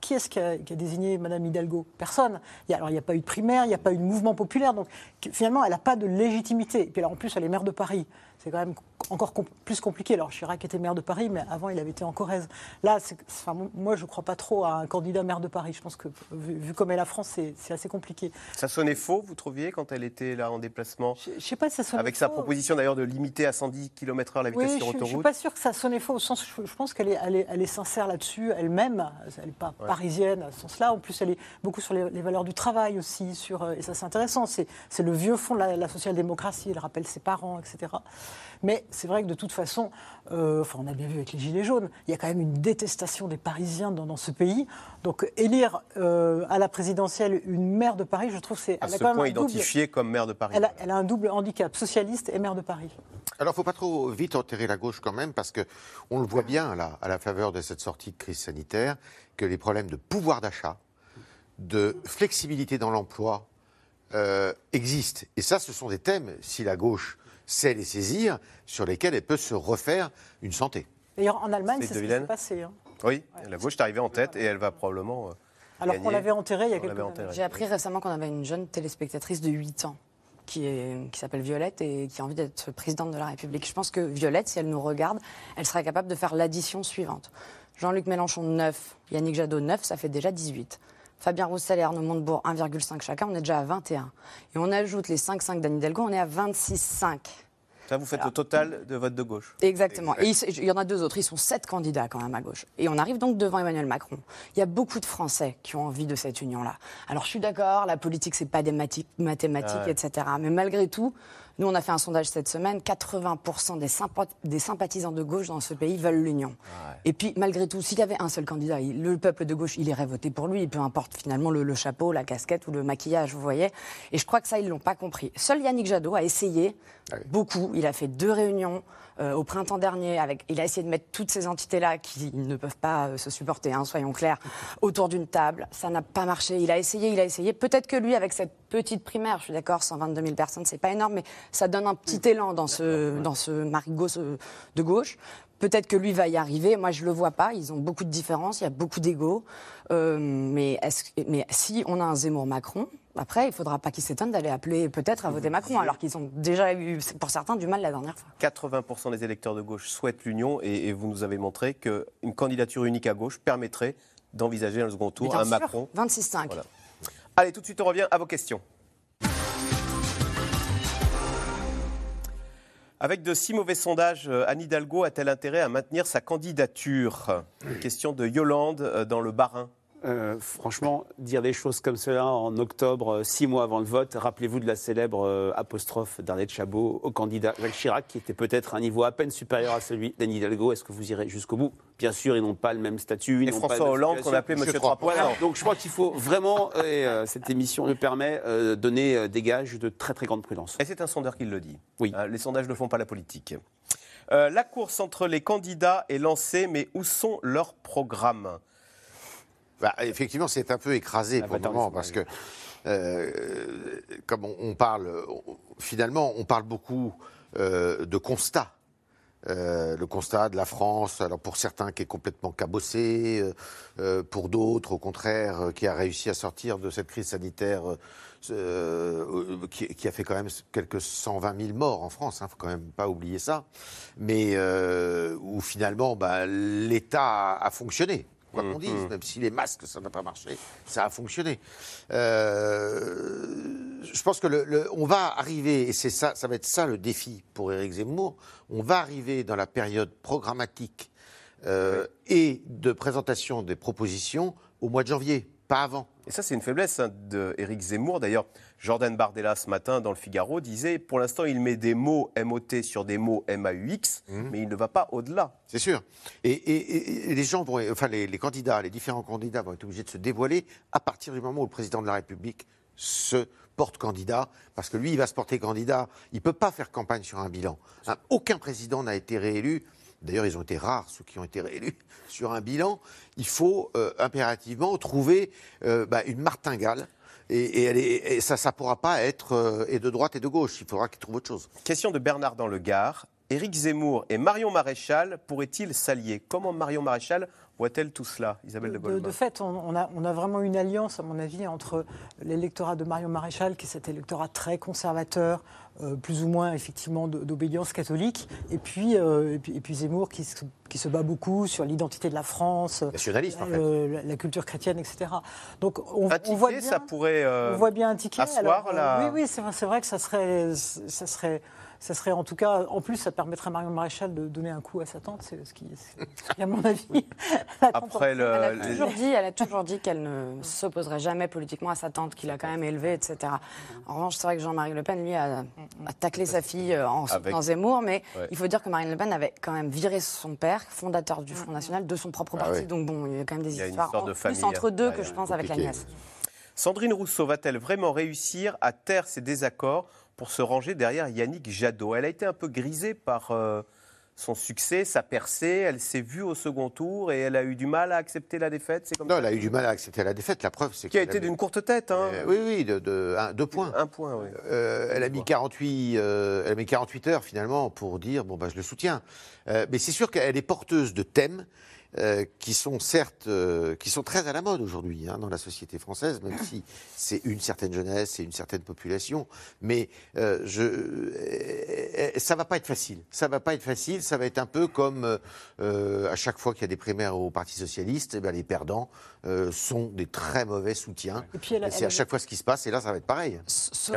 qui est-ce qui a, qui a désigné Madame Hidalgo? Personne. Il alors il n'y a pas eu de primaire, il n'y a pas eu de mouvement populaire, donc finalement, elle n'a pas de légitimité. Et puis alors, en plus, elle est maire de Paris. C'est quand même encore com- plus compliqué. Alors Chirac était maire de Paris, mais avant, il avait été en Corrèze. Là, enfin, moi, je ne crois pas trop à un candidat maire de Paris. Je pense que, vu, vu comme est la France, c'est assez compliqué. Ça sonnait faux, vous trouviez, quand elle était là en déplacement Je ne sais pas si ça sonnait Avec sa proposition d'ailleurs de limiter à 110 km/h la vitesse Oui, sur je ne suis autoroute. pas sûre que ça sonnait faux au sens, je, je pense qu'elle est, elle est, elle est sincère là-dessus, elle-même. Elle n'est pas Ouais. parisienne à ce sens-là. En plus, elle est beaucoup sur les, les valeurs du travail aussi. Sur, euh, et ça, c'est intéressant. C'est, c'est le vieux fond de la, la social-démocratie. Elle rappelle ses parents, etc. Mais c'est vrai que de toute façon, euh, enfin, on a bien vu avec les Gilets jaunes, il y a quand même une détestation des Parisiens dans, dans ce pays. Donc, élire euh, à la présidentielle une maire de Paris, je trouve que c'est. À elle a ce quand même point un double- identifiée comme maire de Paris. elle a, elle a un double handicap, socialiste et maire de Paris. Alors, il ne faut pas trop vite enterrer la gauche quand même, parce que on le voit bien là, à la faveur de cette sortie de crise sanitaire, que les problèmes de pouvoir d'achat, de flexibilité dans l'emploi euh, existent. Et ça, ce sont des thèmes, si la gauche sait les saisir, sur lesquels elle peut se refaire une santé. D'ailleurs, en Allemagne, C'est c'est ce qui s'est passé. hein. Oui, la gauche est arrivée en tête et elle va probablement. euh, Alors qu'on l'avait enterré il y a On quelques années. J'ai appris récemment qu'on avait une jeune téléspectatrice de 8 ans qui, est- qui s'appelle Violette et qui a envie d'être présidente de la République. Je pense que Violette, si elle nous regarde, elle sera capable de faire l'addition suivante. Jean-Luc Mélenchon, 9. Yannick Jadot, 9. Ça fait déjà 18. Fabien Roussel et Arnaud Montebourg, 1,5 chacun. On est déjà à 21. Et on ajoute les 5,5 d'Anne Hidalgo, on est à 26,5. Là, vous faites le total de vote de gauche. Exactement. Et il y en a deux autres. Ils sont sept candidats quand même à gauche. Et on arrive donc devant Emmanuel Macron. Il y a beaucoup de Français qui ont envie de cette union-là. Alors je suis d'accord, la politique, c'est pas des mati- mathématiques, Ah ouais. etc. Mais malgré tout, nous, on a fait un sondage cette semaine. 80% des, sympa- des sympathisants de gauche dans ce pays veulent l'union. Et puis, malgré tout, s'il y avait un seul candidat, il- le peuple de gauche, il irait voter pour lui, peu importe finalement le, le chapeau, la casquette ou le maquillage, vous voyez. Et je crois que ça, ils l'ont pas compris. Seul Yannick Jadot a essayé beaucoup. Il a fait deux réunions euh, au printemps dernier. Avec, il a essayé de mettre toutes ces entités-là qui ne peuvent pas euh, se supporter, hein, soyons clairs, autour d'une table. Ça n'a pas marché. Il a essayé, il a essayé. Peut-être que lui, avec cette petite primaire, je suis d'accord, 122 000 personnes, c'est pas énorme, mais ça donne un petit élan dans ce, dans ce marigot de gauche. Peut-être que lui va y arriver. Moi, je le vois pas. Ils ont beaucoup de différences. Il y a beaucoup d'ego. Euh, mais, mais si on a un Zemmour-Macron, après, il faudra pas qu'ils s'étonnent d'aller appeler peut-être à voter Macron, alors qu'ils ont déjà eu, pour certains, du mal la dernière fois. 80% des électeurs de gauche souhaitent l'union et, et vous nous avez montré qu'une candidature unique à gauche permettrait d'envisager le second tour un sûr, Macron. 26,5. Voilà. Allez, tout de suite, on revient à vos questions. Avec de si mauvais sondages, euh, Anne Hidalgo a-t-elle intérêt à maintenir sa candidature? Question de Yolande euh, dans le Bas-Rhin. Euh, franchement, dire des choses comme cela en octobre, euh, six mois avant le vote, rappelez-vous de la célèbre euh, apostrophe d'Arlette Chabot au candidat Jacques Chirac, qui était peut-être à un niveau à peine supérieur à celui d'Anne Hidalgo. Est-ce que vous irez jusqu'au bout? Bien sûr, ils n'ont pas le même statut. ils Et pas François Hollande, qu'on appelait Monsieur Je crois. 3%. Voilà. Donc je crois qu'il faut vraiment, et euh, cette émission le permet, euh, donner des gages de très très grande prudence. Et c'est un sondeur qui le dit. Oui. Euh, les sondages ne font pas la politique. La course entre les candidats est lancée, mais où sont leurs programmes? Bah, effectivement, c'est un peu écrasé Ah, pour le moment parce que, euh, comme on, on parle, on- finalement, on parle beaucoup euh, de constats. Euh, le constat de la France, alors pour certains qui est complètement cabossé, euh, pour d'autres au contraire euh, qui a réussi à sortir de cette crise sanitaire qui, qui a fait quand même quelques 120 000 morts en France, il ne faut quand même pas oublier ça, mais où finalement bah, l'État a, a fonctionné quoi qu'on dise, même si les masques, ça n'a pas marché, ça a fonctionné. Euh, je pense que le, le- on va arriver, et c'est ça, ça va être ça le défi pour Éric Zemmour, on va arriver dans la période programmatique euh, et de présentation des propositions au mois de janvier, pas avant. Et ça, c'est une faiblesse hein, d'Éric Zemmour. D'ailleurs, Jordan Bardella, ce matin, dans le Figaro, disait pour l'instant, il met des mots MOT sur des mots MAUX, mais il ne va pas au-delà. C'est sûr. Et, et- et- et les gens vont, enfin les, les candidats, les différents candidats vont être obligés de se dévoiler à partir du moment où le président de la République se porte candidat, parce que lui, il va se porter candidat. Il ne peut pas faire campagne sur un bilan. Hein, aucun président n'a été réélu. D'ailleurs, ils ont été rares, ceux qui ont été réélus <laughs> sur un bilan. Il faut euh, impérativement trouver euh, bah, une martingale. Et, ça ne pourra pas être euh, et de droite et de gauche. Il faudra qu'il trouve autre chose. Question de Bernard dans le Gard. Éric Zemmour et Marion Maréchal pourraient-ils s'allier? Comment Marion Maréchal voit-elle tout cela Isabelle de De, Goldman. de fait, on, on a, on a vraiment une alliance, à mon avis, entre l'électorat de Marion Maréchal, qui est cet électorat très conservateur, euh, plus ou moins effectivement de- d'obédience catholique, et puis, euh, et puis, et puis Zemmour qui se, qui se bat beaucoup sur l'identité de la France, Nationaliste, en fait. euh, la, la culture chrétienne, etc. Donc on, Un on ticket, voit bien, ça pourrait euh, on voit bien un ticket. asseoir Alors, euh, la- Oui, oui, c'est vrai, c'est vrai que ça serait, ça serait. Ça serait en tout cas, en plus, ça permettrait à Marion Maréchal de donner un coup à sa tante, c'est ce qui, à mon avis, <laughs> Après le- Elle a, les- toujours dit, elle a toujours dit qu'elle ne s'opposerait jamais politiquement à sa tante, qu'il a quand même élevée, etc. En revanche, c'est vrai que Jean-Marie Le Pen, lui, a, a taclé sa fille euh, en Avec- Zemmour, mais Ouais. il faut dire que Marine Le Pen avait quand même viré son père, fondateur du Front National, de son propre Ah parti. Donc bon, il y a quand même des histoires histoire en de plus entre deux hein. que je pense avec la nièce. Sandrine Rousseau va-t-elle vraiment réussir à taire ses désaccords pour se ranger derrière Yannick Jadot Elle a été un peu grisée par euh, son succès, sa percée. Elle s'est vue au second tour et elle a eu du mal à accepter la défaite. C'est comme Non, ça elle a eu du mal à accepter la défaite. La preuve, c'est Qui a été avait- d'une courte tête. Hein. Euh, oui, oui, de, de- un- deux points. Un point, oui. Euh, elle, a mis 48, euh, elle a mis 48 heures finalement pour dire bon, bah, je le soutiens. Mais c'est sûr qu'elle est porteuse de thèmes euh, qui sont certes euh, qui sont très à la mode aujourd'hui hein, dans la société française, même si c'est une certaine jeunesse et une certaine population. Mais euh, je, euh, eh, ça va pas être facile. Ça va pas être facile. Ça va être un peu comme euh, euh, à chaque fois qu'il y a des primaires au Parti socialiste, eh ben, les perdants euh, sont des très mauvais soutiens. Et puis elle a- Et c'est elle à chaque fois ce qui se passe. Et là, ça va être pareil. Sauf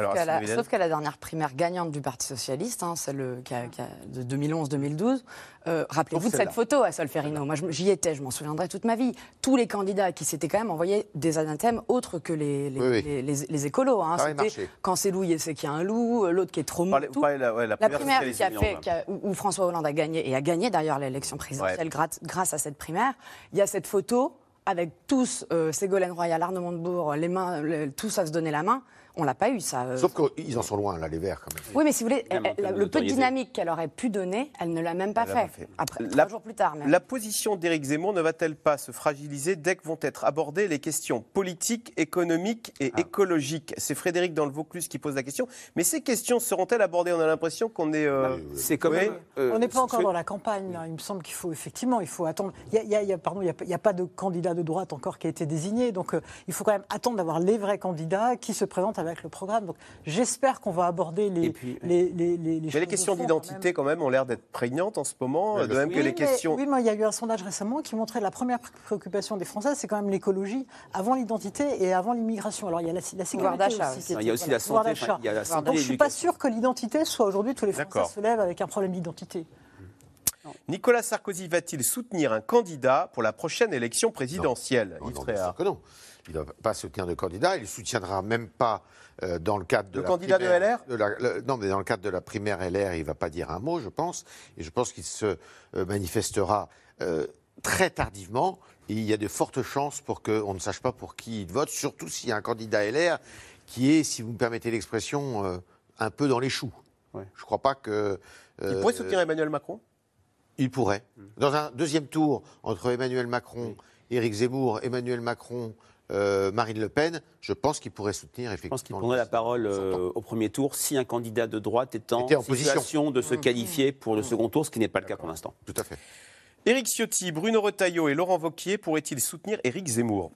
qu'à la, dernière primaire gagnante du Parti Socialiste, hein, celle qui a- qui a- de 2011-2012, euh, rappelez-vous de cette photo à Solferino. Moi, j'y étais, je m'en souviendrai toute ma vie. Tous les candidats qui s'étaient quand même envoyés des anathèmes autres que les, les, Oui, oui. les- les- les écolos. hein. C'était marché. quand c'est loup, c'est qu'il y a un loup, l'autre qui est trop mou. La- ouais, la La primaire primaire qui a fait, qui a- où, où François Hollande a gagné, et a gagné d'ailleurs l'élection présidentielle grâce à cette primaire, il y a cette photo avec tous, euh, Ségolène Royal, Arnaud Montebourg, les mains, tous à se donner la main. On l'a pas eu, ça. euh, Sauf qu'ils en sont loin, là, les Verts, quand même. oui, mais si vous voulez, Elle elle- le peu de dynamique qu'elle aurait pu donner, elle ne l'a même pas fait. pas fait. Après, La- trois jours plus tard. même. La position d'Éric Zemmour ne va-t-elle pas se fragiliser dès que vont être abordées les questions politiques, économiques et Ah. écologiques? C'est Frédéric dans le Vaucluse qui pose la question. Mais ces questions seront-elles abordées? On a l'impression qu'on est. euh, C'est quand même, euh, on n'est pas encore dans la campagne. là. Il me semble qu'il faut effectivement, il faut attendre. Il y a, y a- il y a- pardon, il y a, il y a pas de candidat de droite encore qui a été désigné, donc euh, il faut quand même attendre d'avoir les vrais candidats qui se présentent avec le programme. Donc j'espère qu'on va aborder les, les, les, les, les Mais choses les de questions quand d'identité, quand même, ont l'air d'être prégnantes en ce moment, de même que Oui, les mais- questions. Oui, mais il y a eu un sondage récemment qui montrait la première pré- préoccupation des Français, c'est quand même l'écologie avant l'identité et avant l'immigration. Alors il y a la, la sécurité aussi. Il y a aussi voilà, la santé, enfin, il y a la santé Donc je suis pas sûr que l'identité soit aujourd'hui tous les Français se lèvent avec un problème d'identité. Nicolas Sarkozy va-t-il soutenir un candidat pour la prochaine élection présidentielle? Non, Yves non, que non. Il ne va pas soutenir de candidat. Il ne soutiendra même pas euh, dans le cadre de Le la candidat de primaire- LR? la- le- Non, mais dans le cadre de la primaire LR, il ne va pas dire un mot, je pense. Et je pense qu'il se euh, manifestera euh, très tardivement. Et il y a de fortes chances pour qu'on ne sache pas pour qui il vote, surtout s'il y a un candidat LR qui est, si vous me permettez l'expression, euh, un peu dans les choux. Je ne crois pas que. Il pourrait soutenir Emmanuel Macron? Il pourrait. Dans un deuxième tour, entre Emmanuel Macron, Éric Zemmour, Emmanuel Macron, euh, Marine Le Pen, je pense qu'il pourrait soutenir Je pense qu'il effectivement. prendrait la parole euh, au premier tour si un candidat de droite est en, Était en position. situation de se qualifier pour le second tour, ce qui n'est pas le cas pour l'instant. Tout à fait. Éric Ciotti, Bruno Retailleau et Laurent Wauquiez pourraient-ils soutenir Éric Zemmour?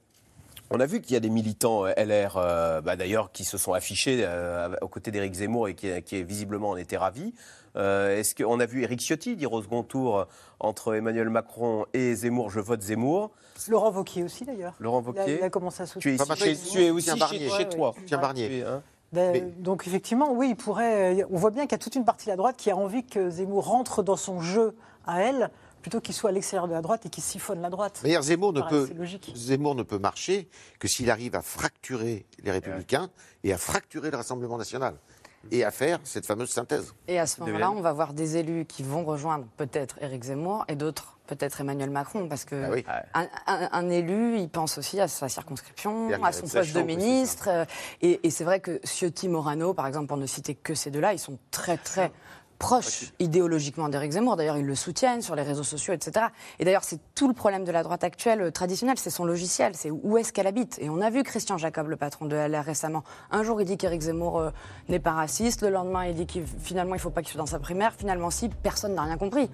On a vu qu'il y a des militants euh, LR, euh, bah, d'ailleurs, qui se sont affichés euh, aux côtés d'Éric Zemmour et qui, qui visiblement en étaient ravis. Euh, Est-ce qu'on a vu Éric Ciotti dire au second tour euh, entre Emmanuel Macron et Zemmour, je vote Zemmour Laurent Wauquiez aussi d'ailleurs. Laurent Il a, Wauquiez il a commencé à Tu es, soutenir. ici mal, chez, tu es aussi chez, Barnier. chez toi. ouais. Tiens, Barnier. Tu es, hein Ben, Mais- Donc effectivement, oui, il pourrait. On voit bien qu'il y a toute une partie de la droite qui a envie que Zemmour rentre dans son jeu à elle, plutôt qu'il soit à l'extérieur de la droite et qu'il siphonne la droite. D'ailleurs, Zemmour ne, peut. Zemmour ne peut marcher que s'il arrive à fracturer les Républicains et à fracturer le Rassemblement national et à faire cette fameuse synthèse. Et à ce moment-là, on va voir des élus qui vont rejoindre peut-être Éric Zemmour et d'autres peut-être Emmanuel Macron, parce que Ah oui. un, un- un élu, il pense aussi à sa circonscription, à son poste de ministre. euh, Et, et c'est vrai que Ciotti, Morano, par exemple, pour ne citer que ces deux-là, ils sont très très proches idéologiquement d'Éric Zemmour. D'ailleurs, ils le soutiennent sur les réseaux sociaux, etc. Et d'ailleurs, c'est tout le problème de la droite actuelle euh, traditionnelle, c'est son logiciel, c'est où est-ce qu'elle habite. Et on a vu Christian Jacob, le patron de LR récemment. Un jour, il dit qu'Éric Zemmour euh, n'est pas raciste. Le lendemain, il dit qu'il finalement, il ne faut pas qu'il soit dans sa primaire. Finalement, si, personne n'a rien compris.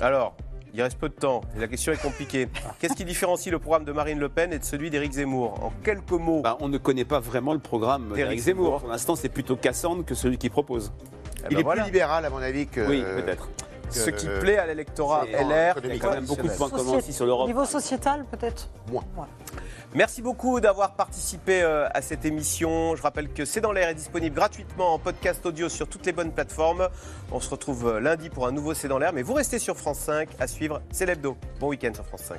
Alors, il reste peu de temps et la question est compliquée. Qu'est-ce qui différencie le programme de Marine Le Pen et de celui d'Éric Zemmour? En quelques mots. Bah, on ne connaît pas vraiment le programme Éric d'Éric Zemmour. Zemmour. Pour l'instant, c'est plutôt Cassandre que celui qui propose. Eh Il ben est voilà. plus libéral, à mon avis, que. oui, euh, peut-être. Ce qui plaît à l'électorat C'est- LR. Il y a quand même beaucoup de points communs aussi sur Au l'Europe. niveau sociétal, peut-être Moins. Merci beaucoup d'avoir participé euh, à cette émission. Je rappelle que C'est dans l'air est disponible gratuitement en podcast audio sur toutes les bonnes plateformes. On se retrouve euh, lundi pour un nouveau C'est dans l'air, mais vous restez sur France 5 à suivre C'est l'hebdo. Bon week-end sur France 5.